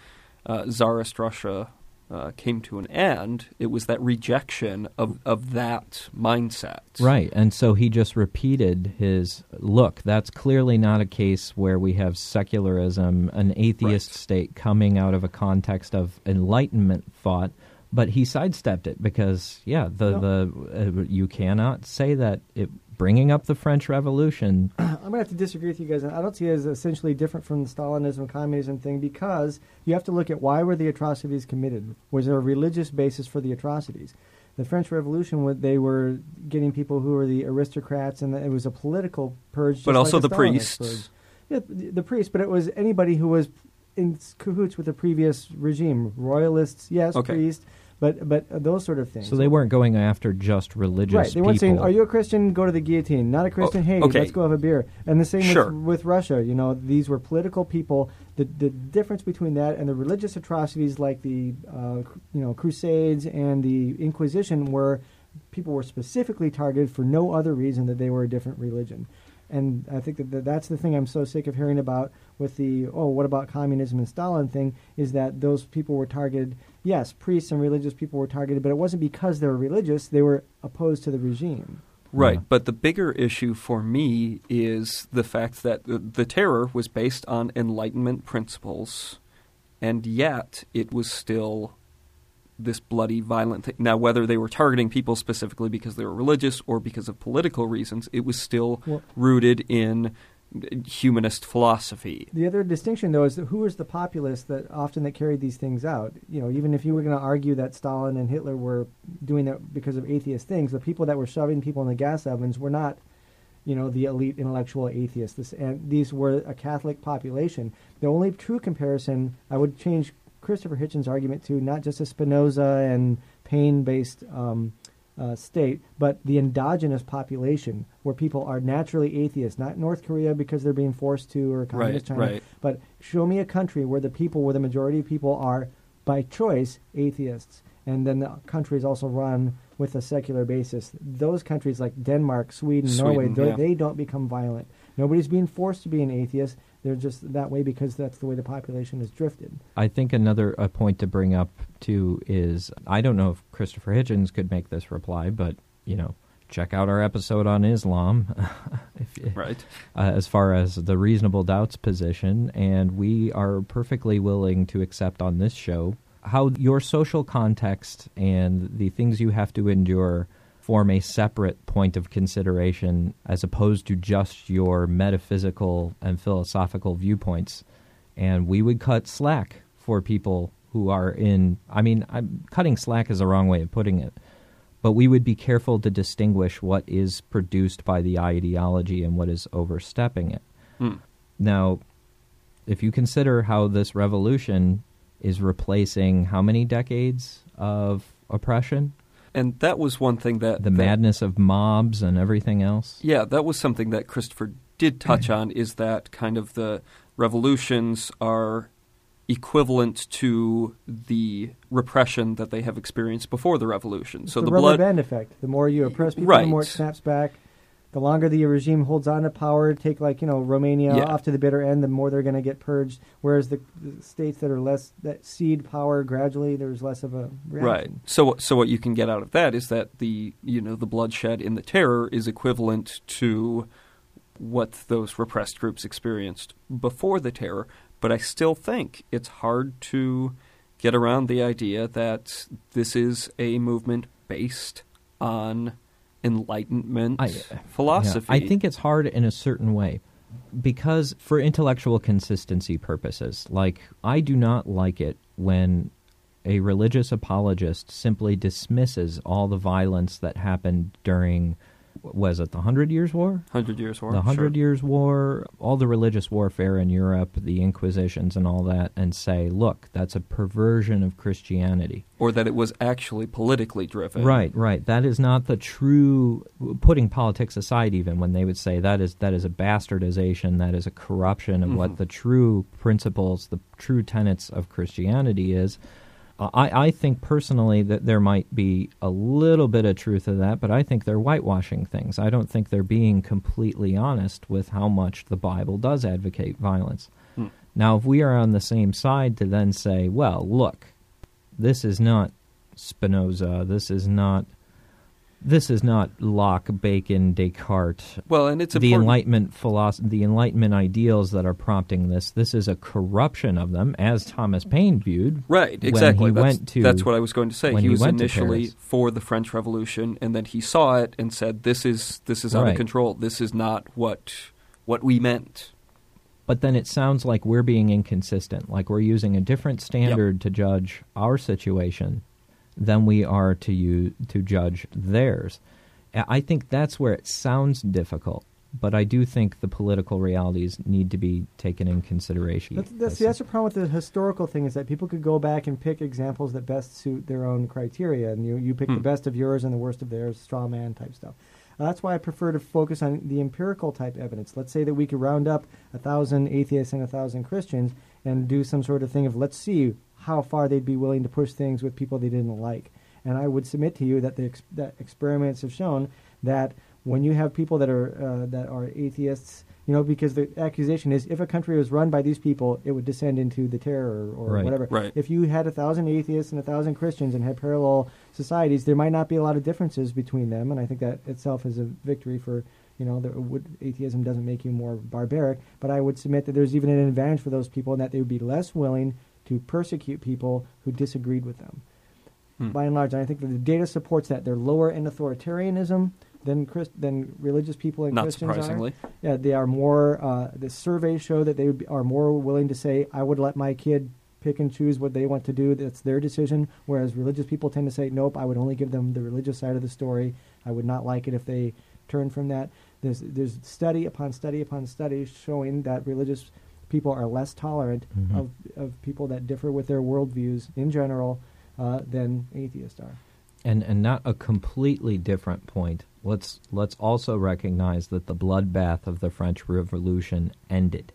uh, Tsarist Russia uh, came to an end, it was that rejection of of that mindset. Right, and so he just repeated his look. That's clearly not a case where we have secularism, an atheist Right. state coming out of a context of Enlightenment thought. But he sidestepped it because, yeah, the the uh, you cannot say that it bringing up the French Revolution. I'm going to have to disagree with you guys. I don't see it as essentially different from the Stalinism, communism thing because you have to look at why were the atrocities committed? Was there a religious basis for the atrocities? The French Revolution, they were getting people who were the aristocrats, and it was a political purge. But also like the Stalinist priests. purge. Yeah, the, the priests, but it was anybody who was in cahoots with the previous regime. Royalists, yes, Okay. priests, but but those sort of things. So they weren't going after just religious Right. They weren't saying, "Are you a Christian? Go to the guillotine." Not a Christian. hey, okay. let's go have a beer. And the same Sure. with, with Russia. You know, these were political people. The the difference between that and the religious atrocities like the uh, you know Crusades and the Inquisition were people were specifically targeted for no other reason that they were a different religion. And I think that that that's the thing I'm so sick of hearing about with the oh what about communism and Stalin thing is that those people were targeted. Yes, priests and religious people were targeted, but it wasn't because they were religious. They were opposed to the regime. Right, but the bigger issue for me is the fact that the terror was based on Enlightenment principles, and yet it was still this bloody, violent thing. Now, whether they were targeting people specifically because they were religious or because of political reasons, it was still Well- rooted in humanist philosophy. The other distinction, though, is that who was the populace that often that carried these things out. You know, even if you were going to argue that Stalin and Hitler were doing that because of atheist things, the people that were shoving people in the gas ovens were not, you know, the elite intellectual atheists. This, and these were a Catholic population. The only true comparison, I would change Christopher Hitchens' argument to not just a Spinoza and Paine-based um, uh, state, but the endogenous population where people are naturally atheists, not North Korea because they're being forced to or communist Right, China, right. but show me a country where the people, where the majority of people are by choice atheists, and then the country is also run with a secular basis. Those countries like Denmark, Sweden, Norway, Sweden, they- yeah. they don't become violent. Nobody's being forced to be an atheist. They're just that way because that's the way the population has drifted. I think another a point to bring up too is I don't know if Christopher Hitchens could make this reply, but you know, check out our episode on Islam. if, Right. Uh, as far as the reasonable doubts position, and we are perfectly willing to accept on this show how your social context and the things you have to endure form a separate point of consideration as opposed to just your metaphysical and philosophical viewpoints. And we would cut slack for people who are in, I mean, I'm, cutting slack is the wrong way of putting it, but we would be careful to distinguish what is produced by the ideology and what is overstepping it. Hmm. Now, if you consider how this revolution is replacing how many decades of oppression, And that was one thing that the that- madness of mobs and everything else. Yeah, that was something that Christopher did touch on. Is that kind of the revolutions are equivalent to the repression that they have experienced before the revolution. So the, the, blood, band effect. The more you oppress people, Right. the more it snaps back. The longer the regime holds on to power, take like you know Romania Yeah. off to the bitter end, the more they're going to get purged. Whereas the, the states that are less that cede power gradually, there's less of a right? So, so what you can get out of that is that the you know the bloodshed in the terror is equivalent to what those repressed groups experienced before the terror. But I still think it's hard to get around the idea that this is a movement based on enlightenment I- philosophy. Yeah, I think it's hard in a certain way because for intellectual consistency purposes, like I do not like it when a religious apologist simply dismisses all the violence that happened during was it the Hundred Years' War? Hundred Years' War. the Hundred sure. Years' War, all the religious warfare in Europe, the Inquisitions, and all that, and say, look, that's a perversion of Christianity. or that it was actually politically driven. Right, right. That is not the true. Putting politics aside, even when they would say that is that is a bastardization, that is a corruption of what Mhm. the true principles, the true tenets of Christianity is. Uh, I, I think personally that there might be a little bit of truth to that, but I think they're whitewashing things. I don't think they're being completely honest with how much the Bible does advocate violence. Hmm. Now, if we are on the same side to then say, well, look, this is not Spinoza, this is not this is not Locke, Bacon, Descartes. Well, and it's the important- Enlightenment philosophy, the Enlightenment ideals that are prompting this. This is a corruption of them, as Thomas Paine viewed. Right, exactly. he that's, went to, that's what I was going to say. when He was initially for the French Revolution, and then he saw it and said, "This is this is out Right. of control. This is not what what we meant." But then it sounds like we're being inconsistent, like we're using a different standard to judge our situation than we are to you to judge theirs. I I think that's where it sounds difficult, but I do think the political realities need to be taken in consideration. That's, that's, see, that's the problem with the historical thing is that people could go back and pick examples that best suit their own criteria, and you, you pick the Hmm. best of yours and the worst of theirs, straw man type stuff. Uh, that's why I prefer to focus on the empirical type evidence. Let's say that we could round up a thousand atheists and a thousand Christians and do some sort of thing of let's see how far they'd be willing to push things with people they didn't like. And I would submit to you that the ex- that experiments have shown that when you have people that are uh, that are atheists, you know, because the accusation is if a country was run by these people, it would descend into the terror or Right. whatever. Right. If you had a thousand atheists and a thousand Christians and had parallel societies, there might not be a lot of differences between them, and I think that itself is a victory for. You know, the, would, atheism doesn't make you more barbaric, but I would submit that there's even an advantage for those people in that they would be less willing to persecute people who disagreed with them Hmm. by and large. And I think that the data supports that they're lower in authoritarianism than Christ, than religious people and Not Christians surprisingly. are. Yeah, they are more. Uh, the surveys show that they would be, are more willing to say, "I would let my kid pick and choose what they want to do. That's their decision." Whereas religious people tend to say, "Nope, I would only give them the religious side of the story. I would not like it if they turn from that." There's there's study upon study upon study showing that religious people are less tolerant Mhm. of of people that differ with their worldviews in general uh, than atheists are. and and not a completely different point. Let's let's also recognize that the bloodbath of the French Revolution ended.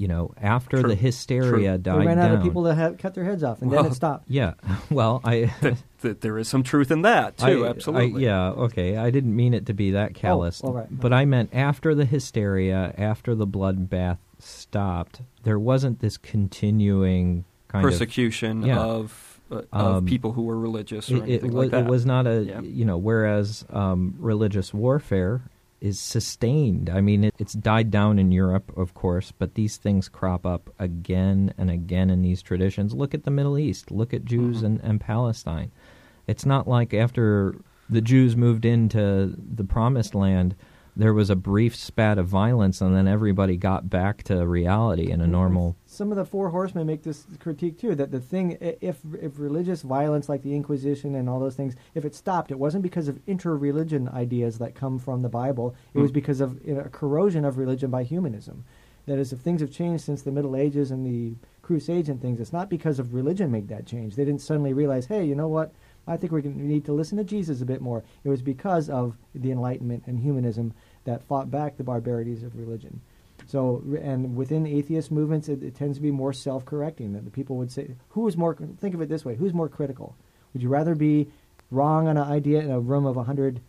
you know, after True. the hysteria True. died They ran out down. of people to have, cut their heads off, and Well, then it stopped. yeah, well, I that, that there is some truth in that too. I- absolutely. I, yeah, okay. I didn't mean it to be that callous. all right. But I meant after the hysteria, after the bloodbath stopped, there wasn't this continuing kind Persecution Yeah. of uh, of Um, people who were religious or. It, it, anything was, like that. it was not a, Yeah. you know, whereas um, religious warfare is sustained. I mean, it, it's died down in Europe, of course, but these things crop up again and again in these traditions. Look at the Middle East. Look at Jews Mhm. and, and Palestine. It's not like after the Jews moved into the Promised Land, there was a brief spat of violence, and then everybody got back to reality in a normal. Some of the four horsemen make this critique too that the thing, if if religious violence like the Inquisition and all those things, if it stopped, it wasn't because of inter-religion ideas that come from the Bible. It was Mm. because of you know, a corrosion of religion by humanism. That is, if things have changed since the Middle Ages and the Crusades and things, it's not because of religion made that change. They didn't suddenly realize, hey, you know what? I think we need to listen to Jesus a bit more. It was because of the Enlightenment and humanism that fought back the barbarities of religion. So, and within atheist movements, it, it tends to be more self-correcting. That the people would say, "Who is more?" Think of it this way: Who's more critical? Would you rather be wrong on an idea in a room of a hundred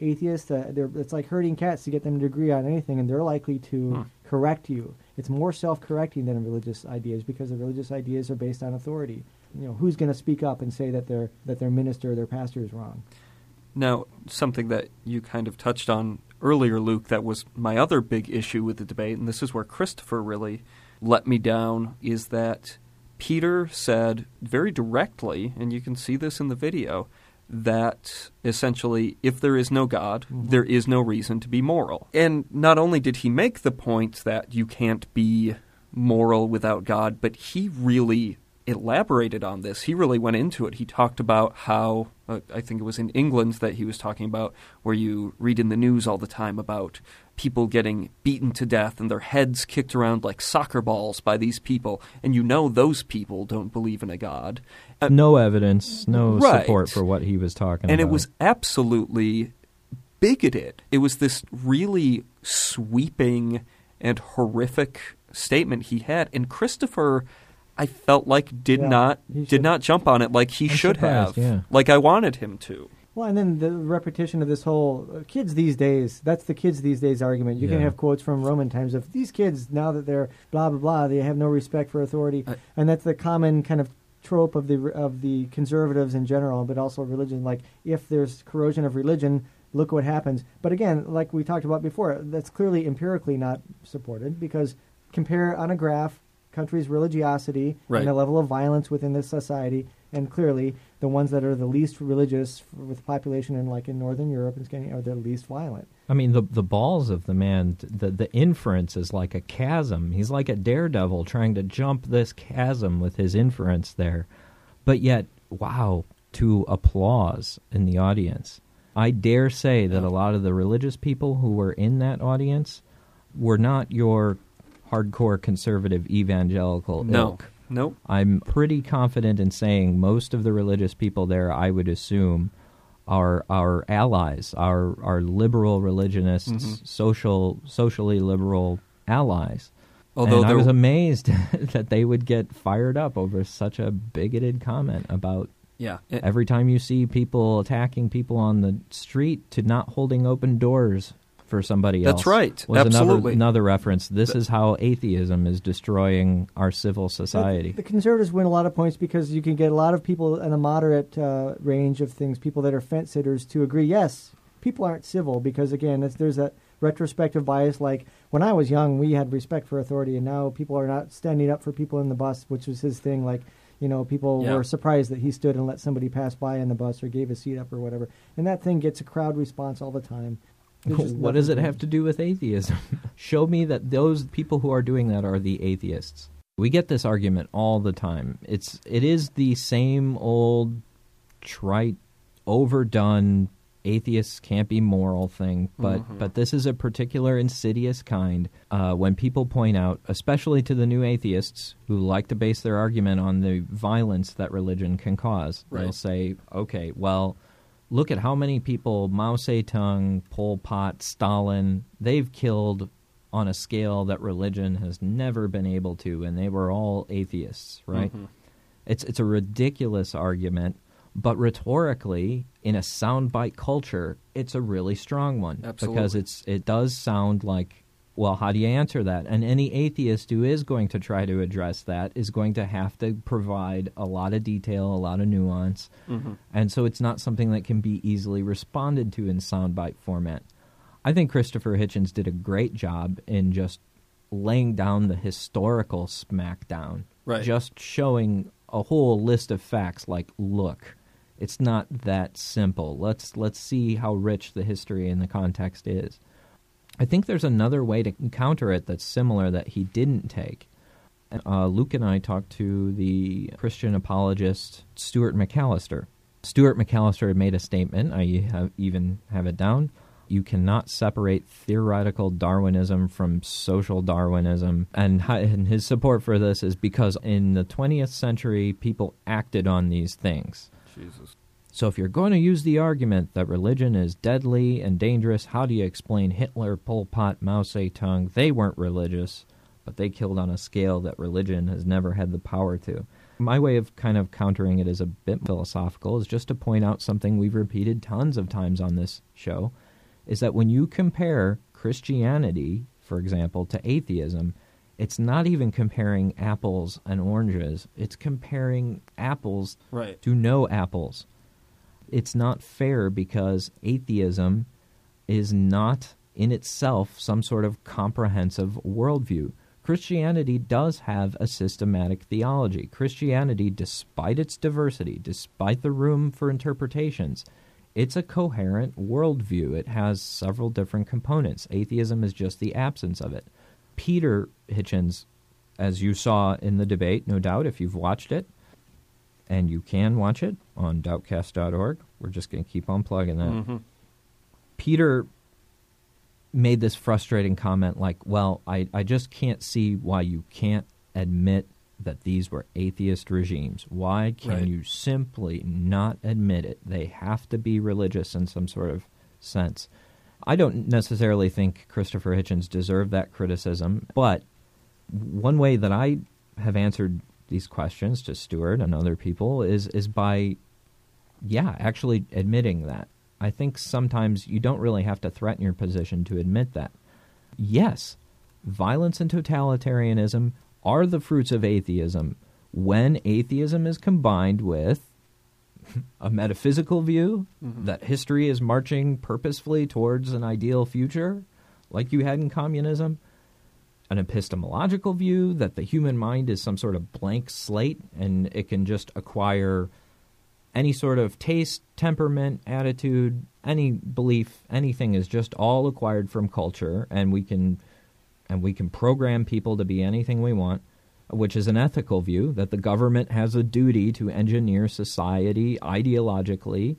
atheists? Uh, they're- it's like herding cats to get them to agree on anything, and they're likely to Hmm. correct you. It's more self-correcting than in religious ideas because the religious ideas are based on authority. You know, who's going to speak up and say that their that their minister or their pastor is wrong? Now, something that you kind of touched on earlier, Luke, that was my other big issue with the debate, and this is where Christopher really let me down, is that Peter said very directly, and you can see this in the video, that essentially, if there is no God, mm-hmm. there is no reason to be moral. And not only did he make the point that you can't be moral without God, but he really elaborated on this. He really went into it. He talked about how, uh, I think it was in England that he was talking about, where you read in the news all the time about people getting beaten to death and their heads kicked around like soccer balls by these people, and you know those people don't believe in a God. Uh, No evidence, no Right. support for what he was talking and about. And it was absolutely bigoted. It was this really sweeping and horrific statement he had, and Christopher, I felt like did Yeah, not did not jump on it like he I'm should have, yeah. like I wanted him to. Well, and then the repetition of this whole uh, kids these days. That's the kids these days argument. You can have quotes from Roman times of these kids now that they're blah blah blah. They have no respect for authority, I- and that's the common kind of trope of the of the conservatives in general, but also religion. Like if there's corrosion of religion, look what happens. But again, like we talked about before, that's clearly empirically not supported because compare on a graph countries' religiosity Right. and the level of violence within this society, and clearly the ones that are the least religious f- with population in like in northern Europe and Scandinavia are the least violent. I mean, the the balls of the man, the the inference is like a chasm. He's like a daredevil trying to jump this chasm with his inference there, but yet, wow, to applause in the audience. I dare say that a lot of the religious people who were in that audience were not your hardcore conservative evangelical No, ilk. nope. I'm pretty confident in saying most of the religious people there, I would assume, are our allies, our our liberal religionists, Mhm. social socially liberal allies. Although and I was amazed that they would get fired up over such a bigoted comment about Yeah, it- every time you see people attacking people on the street to not holding open doors for somebody else. That's right. Was Absolutely. another another reference. This is how atheism is destroying our civil society. The conservatives win a lot of points because you can get a lot of people in a moderate uh, range of things, people that are fence sitters, to agree. Yes, people aren't civil because again, it's, there's that retrospective bias. Like when I was young, we had respect for authority, and now people are not standing up for people in the bus, which was his thing. Like you know, people Yeah. were surprised that he stood and let somebody pass by in the bus or gave a seat up or whatever, and that thing gets a crowd response all the time. What does it have to do with atheism? Show me that those people who are doing that are the atheists. We get this argument all the time. It's it is the same old trite, overdone atheists can't be moral thing, but Mhm. but this is a particular insidious kind. Uh, when people point out, especially to the new atheists who like to base their argument on the violence that religion can cause, they'll say, "Okay, well." Look at how many people Mao Zedong, Pol Pot, Stalin, they've killed on a scale that religion has never been able to, and they were all atheists, right? Mhm. It's it's a ridiculous argument, but rhetorically, in a soundbite culture, it's a really strong one because it's it does sound like well, how do you answer that? And any atheist who is going to try to address that is going to have to provide a lot of detail, a lot of nuance, Mhm. and so it's not something that can be easily responded to in soundbite format. I think Christopher Hitchens did a great job in just laying down the historical smackdown, Right. just showing a whole list of facts. Like, look, it's not that simple. Let's let's see how rich the history and the context is. I think there's another way to counter it that's similar that he didn't take. Uh, Luke and I talked to the Christian apologist Stuart McAllister. Stuart McAllister had made a statement. I have even have it down. You cannot separate theoretical Darwinism from social Darwinism, and, and his support for this is because in the 20th century, people acted on these things. Jesus. So if you're going to use the argument that religion is deadly and dangerous, how do you explain Hitler, Pol Pot, Mao Zedong? They weren't religious, but they killed on a scale that religion has never had the power to. My way of kind of countering it is a bit philosophical, is just to point out something we've repeated tons of times on this show, is that when you compare Christianity, for example, to atheism, it's not even comparing apples and oranges. It's comparing apples Right. to no apples. It's not fair because atheism is not in itself some sort of comprehensive worldview. Christianity does have a systematic theology. Christianity, despite its diversity, despite the room for interpretations, it's a coherent worldview. It has several different components. Atheism is just the absence of it. Peter Hitchens, as you saw in the debate, no doubt, if you've watched it, and you can watch it on doubtcast.org. We're just going to keep on plugging that. Mhm. Peter made this frustrating comment like, well, I, I just can't see why you can't admit that these were atheist regimes. Why can Right. you simply not admit it? They have to be religious in some sort of sense. I don't necessarily think Christopher Hitchens deserved that criticism, but one way that I have answered these questions to Stuart and other people is is by yeah, actually admitting that. I think sometimes you don't really have to threaten your position to admit that. Yes, violence and totalitarianism are the fruits of atheism when atheism is combined with a metaphysical view mm-hmm. that history is marching purposefully towards an ideal future, like you had in communism, an epistemological view that the human mind is some sort of blank slate and it can just acquire any sort of taste, temperament, attitude, any belief, anything is just all acquired from culture and we can and we can program people to be anything we want, which is an ethical view that the government has a duty to engineer society ideologically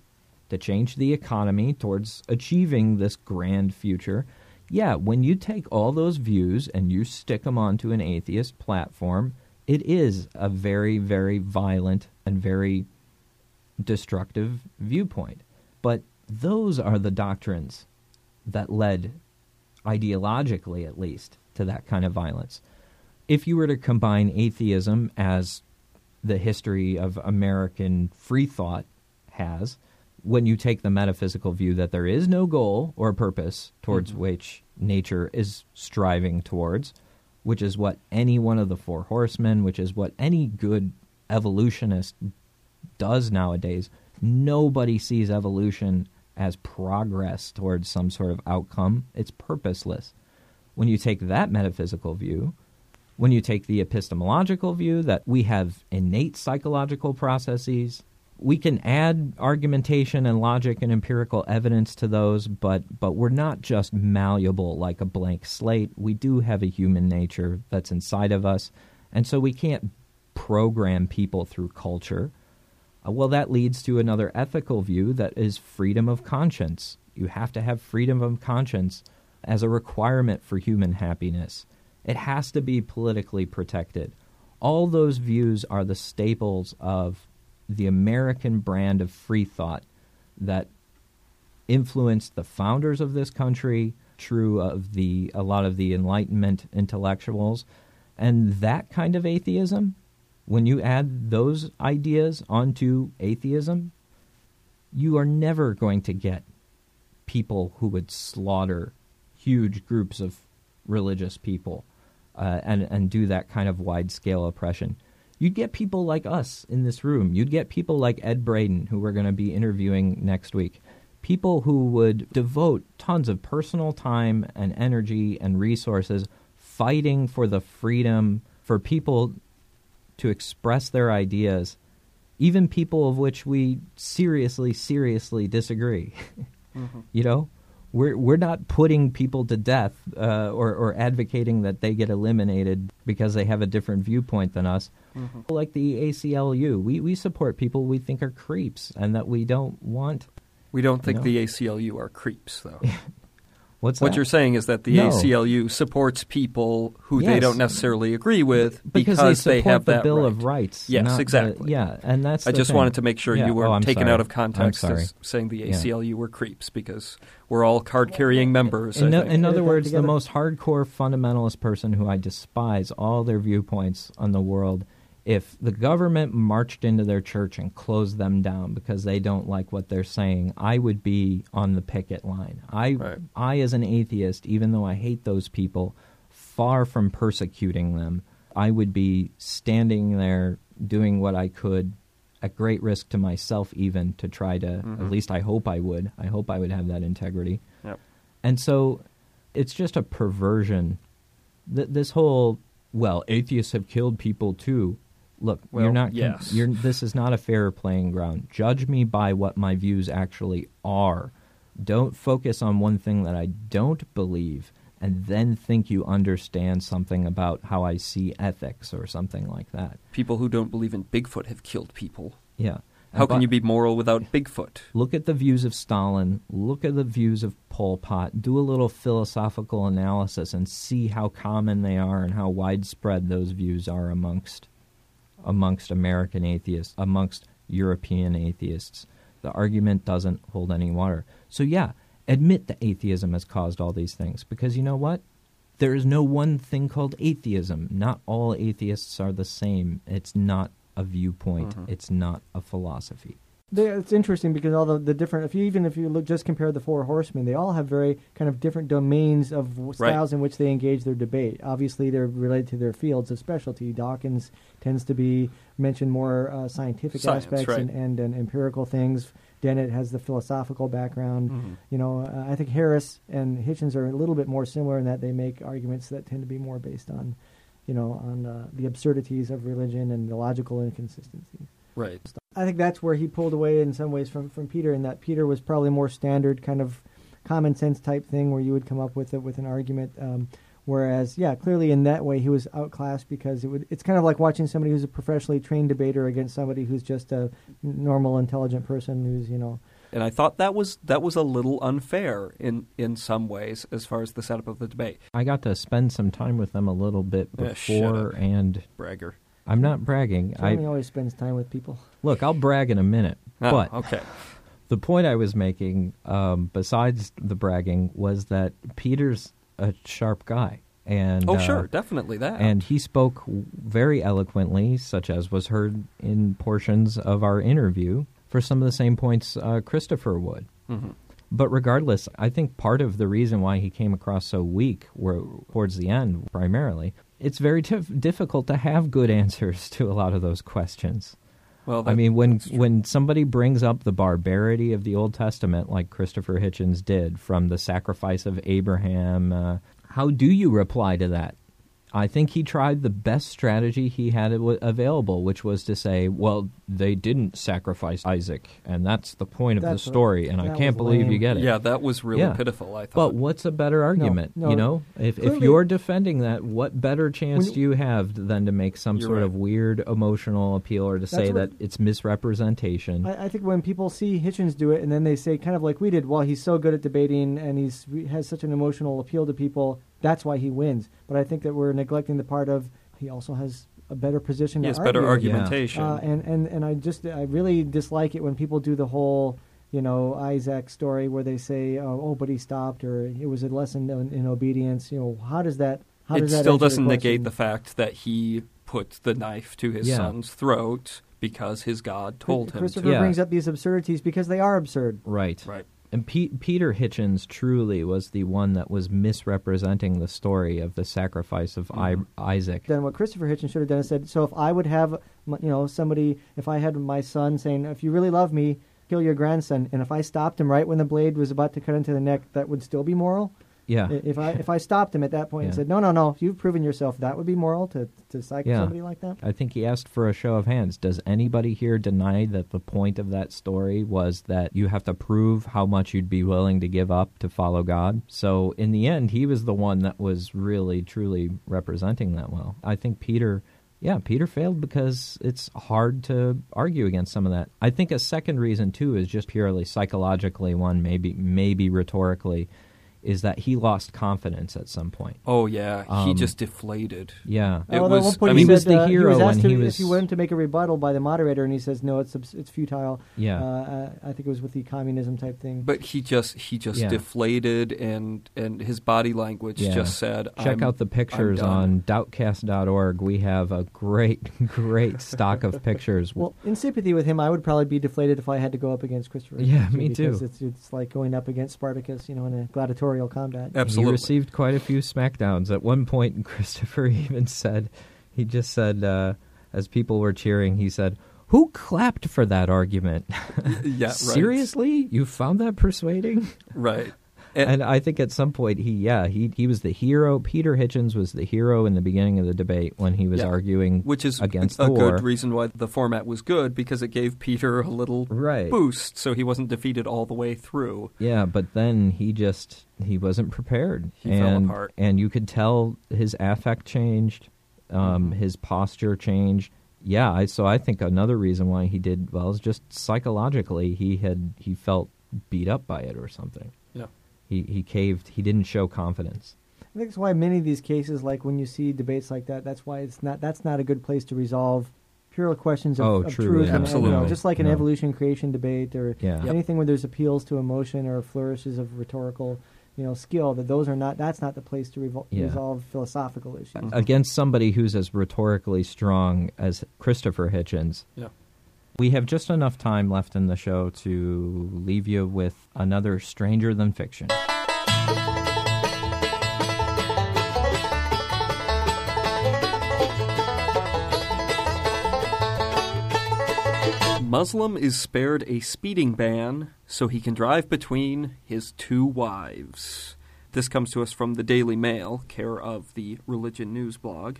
to change the economy towards achieving this grand future. Yeah, when you take all those views and you stick them onto an atheist platform, it is a very, very violent and very destructive viewpoint. But those are the doctrines that led, ideologically at least, to that kind of violence. If you were to combine atheism as the history of American free thought has, when you take the metaphysical view that there is no goal or purpose towards mm-hmm. which nature is striving towards, which is what any one of the four horsemen, which is what any good evolutionist does nowadays. Nobody sees evolution as progress towards some sort of outcome. It's purposeless. When you take that metaphysical view, when you take the epistemological view that we have innate psychological processes, we can add argumentation and logic and empirical evidence to those, but but we're not just malleable like a blank slate. We do have a human nature that's inside of us, and so we can't program people through culture. Uh, well, that leads to another ethical view that is freedom of conscience. You have to have freedom of conscience as a requirement for human happiness. It has to be politically protected. All those views are the staples of the American brand of free thought that influenced the founders of this country, true of the a lot of the Enlightenment intellectuals, and that kind of atheism. When you add those ideas onto atheism, you are never going to get people who would slaughter huge groups of religious people uh, and and do that kind of wide scale oppression. You'd get people like us in this room. You'd get people like Ed Brayton, who we're going to be interviewing next week. People who would devote tons of personal time and energy and resources fighting for the freedom for people to express their ideas, even people of which we seriously, seriously disagree. Mhm. You know, we're we're not putting people to death uh, or or advocating that they get eliminated because they have a different viewpoint than us. Mhm. Like the ACLU, we we support people we think are creeps and that we don't want. We don't think No. the ACLU are creeps, though. What's what that? you're saying is that the No. ACLU supports people who they don't necessarily agree with because, because, they support have the that Bill right. of Rights. Yes, not the- exactly. yeah, and that's. I the just thing. wanted to make sure Yeah. you Oh, weren't I'm taken sorry. out of context as saying the Yeah. ACLU were creeps because we're all card-carrying members. In, I o- think. in other Get that words, the most hardcore fundamentalist person who I despise all their viewpoints on the world. If the government marched into their church and closed them down because they don't like what they're saying, I would be on the picket line. I, Right. I as an atheist, even though I hate those people, far from persecuting them, I would be standing there doing what I could at great risk to myself even to try to Mhm. at least I hope I would. I hope I would have that integrity. Yep. And so it's just a perversion. Th- this whole, well, atheists have killed people too. Look, Well, you're not. yes. You're, this is not a fair playing ground. Judge me by what my views actually are. Don't focus on one thing that I don't believe and then think you understand something about how I see ethics or something like that. people who don't believe in Bigfoot have killed people. Yeah. How And can you be moral without Bigfoot? Look at the views of Stalin. Look at the views of Pol Pot. Do a little philosophical analysis and see how common they are and how widespread those views are amongst amongst American atheists, amongst European atheists. The argument doesn't hold any water. So yeah, admit that atheism has caused all these things because you know what? There is no one thing called atheism. Not all atheists are the same. It's not a viewpoint. Mhm. It's not a philosophy. They, it's interesting because all the, the different, if you even if you look just compare the four horsemen, they all have very kind of different domains of w- Right. styles in which they engage their debate. Obviously, they're related to their fields of specialty. Dawkins tends to be mention more uh, scientific Science, aspects right. and, and, and empirical things. Dennett has the philosophical background. Mhm. You know, uh, I think Harris and Hitchens are a little bit more similar in that they make arguments that tend to be more based on, you know, on uh, the absurdities of religion and the logical inconsistencies. Right. I think that's where he pulled away in some ways from, from Peter, in that Peter was probably more standard kind of common sense type thing where you would come up with it with an argument. Um, whereas, yeah, clearly in that way he was outclassed because it would. It's kind of like watching somebody who's a professionally trained debater against somebody who's just a normal, intelligent person who's you know. And I thought that was that was a little unfair in in some ways as far as the setup of the debate. I got to spend some time with them a little bit Yeah, shut before, up. and Bragger. I'm not bragging. Jeremy I always spends time with people. look, I'll brag in a minute, Oh, but okay. the point I was making, um, besides the bragging, was that Peter's a sharp guy, and Oh, uh, sure, definitely that. and he spoke very eloquently, such as was heard in portions of our interview for some of the same points uh, Christopher would. Mhm. But regardless, I think part of the reason why he came across so weak were towards the end, primarily, it's very tif- difficult to have good answers to a lot of those questions. well, I mean, when when somebody brings up the barbarity of the Old Testament, like Christopher Hitchens did, from the sacrifice of Abraham, uh, how do you reply to that? I think he tried the best strategy he had available, which was to say, "Well, they didn't sacrifice Isaac, and that's the point of That's the story, and I can't believe lame. you get it." yeah, that was really Yeah. pitiful. I thought. But what's a better argument? no. You know, if if you're defending that, what better chance When- do you have than to make some sort right. of weird emotional appeal or to say what- that it's misrepresentation? I, I think when people see Hitchens do it, and then they say, kind of like we did, well, he's so good at debating and he's he has such an emotional appeal to people, that's why he wins. But I think that we're neglecting the part of he also has a better position. He to has better argue. argumentation. Uh, and, and and I just I really dislike it when people do the whole you know, Isaac story where they say, oh, oh, but he stopped, or it was a lesson in, in obedience. You know, how does that? How it does that still doesn't the negate the fact that he put the knife to his Yeah. son's throat because his God told him Christopher to. Yeah. brings up these absurdities because they are absurd. Right. Right. And Pe- Peter Hitchens truly was the one that was misrepresenting the story of the sacrifice of I- mm-hmm. Isaac. Then what Christopher Hitchens should have done is said, so if I would have, you know, somebody, if I had my son saying, if you really love me, kill your grandson, and if I stopped him right when the blade was about to cut into the neck, that would still be moral. Yeah. If I if I stopped him at that point and Yeah. said, no, no, no, you've proven yourself, that would be moral to to psych Yeah. somebody like that. I think he asked for a show of hands. Does anybody here deny that the point of that story was that you have to prove how much you'd be willing to give up to follow God? So in the end, he was the one that was really, truly representing that well. I think Peter. Yeah, Peter failed because it's hard to argue against some of that. I think a second reason too is just purely psychologically one, maybe maybe rhetorically, is that he lost confidence at some point. Oh yeah, he Um, just deflated. Yeah. It Although at was. one point I he was the uh, hero was when asked he was- If he wanted to make a rebuttal by the moderator, and he says, no, it's it's futile. Yeah. Uh, I I think it was with the communism type thing. but he just he just Yeah. deflated, and and his body language Yeah. just said, Check I'm- out the pictures I'm done." on doubtcast.org. We have a great, great stock of pictures. Well, in sympathy with him, I would probably be deflated if I had to go up against Christopher. Yeah, me too. It's, it's like going up against Spartacus, you know, in a gladiatorial combat. Absolutely. He received quite a few smackdowns. At one point, Christopher even said, he just said, uh, as people were cheering, he said, Who clapped for that argument? yeah, right. Seriously? You found that persuading? Right. And I think at some point he, yeah, he he was the hero. Peter Hitchens was the hero in the beginning of the debate when he was Yeah. arguing Which is against a the war. good reason why the format was good because it gave Peter a little Right. boost, so he wasn't defeated all the way through. Yeah, but then he just he wasn't prepared. He fell and, apart. And you could tell his affect changed, um, Mm-hmm. his posture changed. Yeah, I, so I think another reason why he did well is just psychologically he had he felt beat up by it or something. Yeah. He he caved. He didn't show confidence. I think that's why many of these cases, like when you see debates like that, that's why it's not that's not a good place to resolve pure questions of, Oh, of truly, truth. and- and, you know, absolutely. just like an No. evolution creation debate or Yeah. Yep. anything where there's appeals to emotion or flourishes of rhetorical, you know, skill. That those are not. That's not the place to revol- Yeah. resolve philosophical issues. Against somebody who's as rhetorically strong as Christopher Hitchens, Yeah. We have just enough time left in the show to leave you with another Stranger Than Fiction. Muslim is spared a speeding ban so he can drive between his two wives. This comes to us from the Daily Mail, care of the Religion News blog.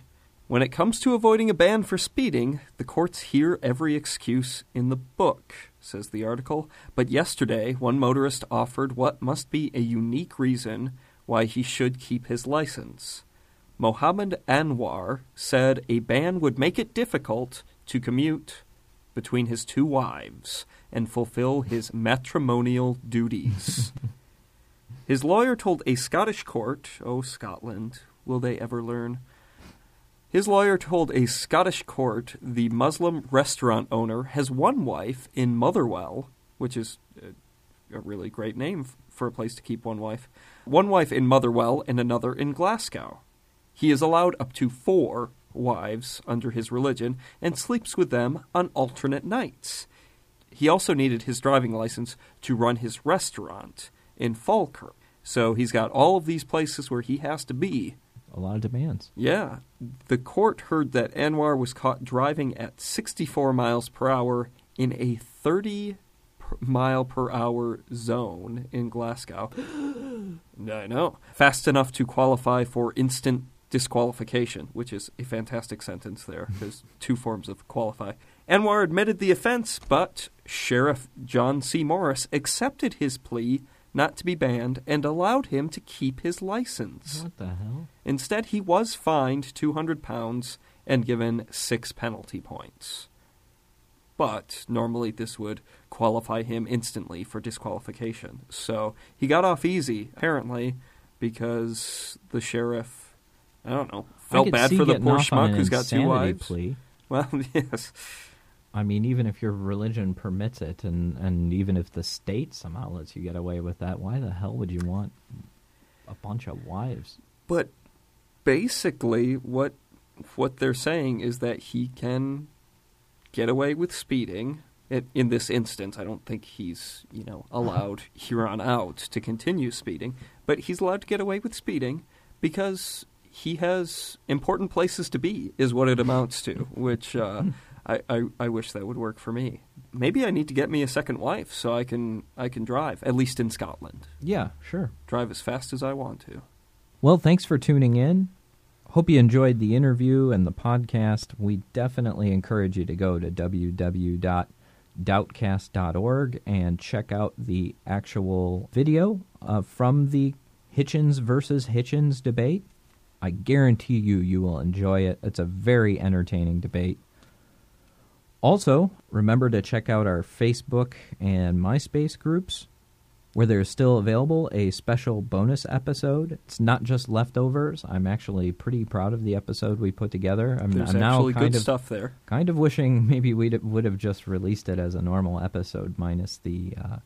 When it comes to avoiding a ban for speeding, the courts hear every excuse in the book, says the article. But yesterday, one motorist offered what must be a unique reason why he should keep his license. Mohammed Anwar said a ban would make it difficult to commute between his two wives and fulfill his matrimonial duties. his lawyer told a Scottish court, oh, Scotland, will they ever learn? His lawyer told a Scottish court the Muslim restaurant owner has one wife in Motherwell, which is a, really great name for a place to keep one wife, one wife in Motherwell and another in Glasgow. He is allowed up to four wives under his religion and sleeps with them on alternate nights. He also needed his driving license to run his restaurant in Falkirk. So he's got all of these places where he has to be. A lot of demands. Yeah. The court heard that Anwar was caught driving at 64 miles per hour in a 30 mile per hour zone in Glasgow. I know. Fast enough to qualify for instant disqualification, which is a fantastic sentence there. There's two forms of qualify. Anwar admitted the offense, but Sheriff John C. Morris accepted his plea not to be banned and allowed him to keep his license. What the hell? Instead, he was fined 200 pounds and given six penalty points. But normally this would qualify him instantly for disqualification. So he got off easy, apparently, because the sheriff, I don't know, felt bad for the poor schmuck who's got two wives. Plea. Well, yes. I mean, even if your religion permits it, and, and even if the state somehow lets you get away with that, why the hell would you want a bunch of wives? But basically, what what they're saying is that he can get away with speeding. It, in this instance, I don't think he's you know allowed here on out to continue speeding, but he's allowed to get away with speeding because he has important places to be, is what it amounts to. Which uh, I, I I wish that would work for me. Maybe I need to get me a second wife so I can I can drive at least in Scotland. Yeah, sure. Drive as fast as I want to. Well, thanks for tuning in. Hope you enjoyed the interview and the podcast. We definitely encourage you to go to www.doubtcast.org and check out the actual video uh, from the Hitchens versus Hitchens debate. I guarantee you, you will enjoy it. It's a very entertaining debate. Also, remember to check out our Facebook and MySpace groups where there's still available a special bonus episode. It's not just leftovers. I'm actually pretty proud of the episode we put together. I'm, There's I'm now actually kind good of stuff there. kind of wishing maybe we would have just released it as a normal episode minus the uh,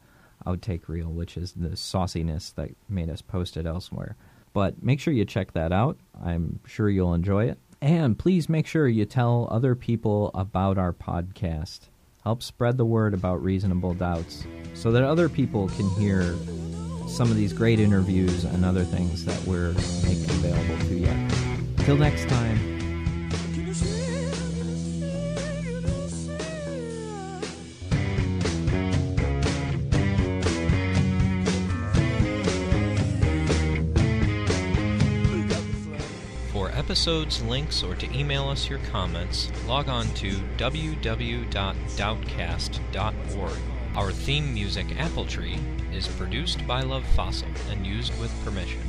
outtake reel, which is the sauciness that made us post it elsewhere. But make sure you check that out. I'm sure you'll enjoy it. And please make sure you tell other people about our podcast. Help spread the word about reasonable doubts so that other people can hear some of these great interviews and other things that we're making available to you. Till next time. Episodes, links, or to email us your comments, log on to www.doubtcast.org. Our theme music, Apple Tree, is produced by Love Fossil and used with permission.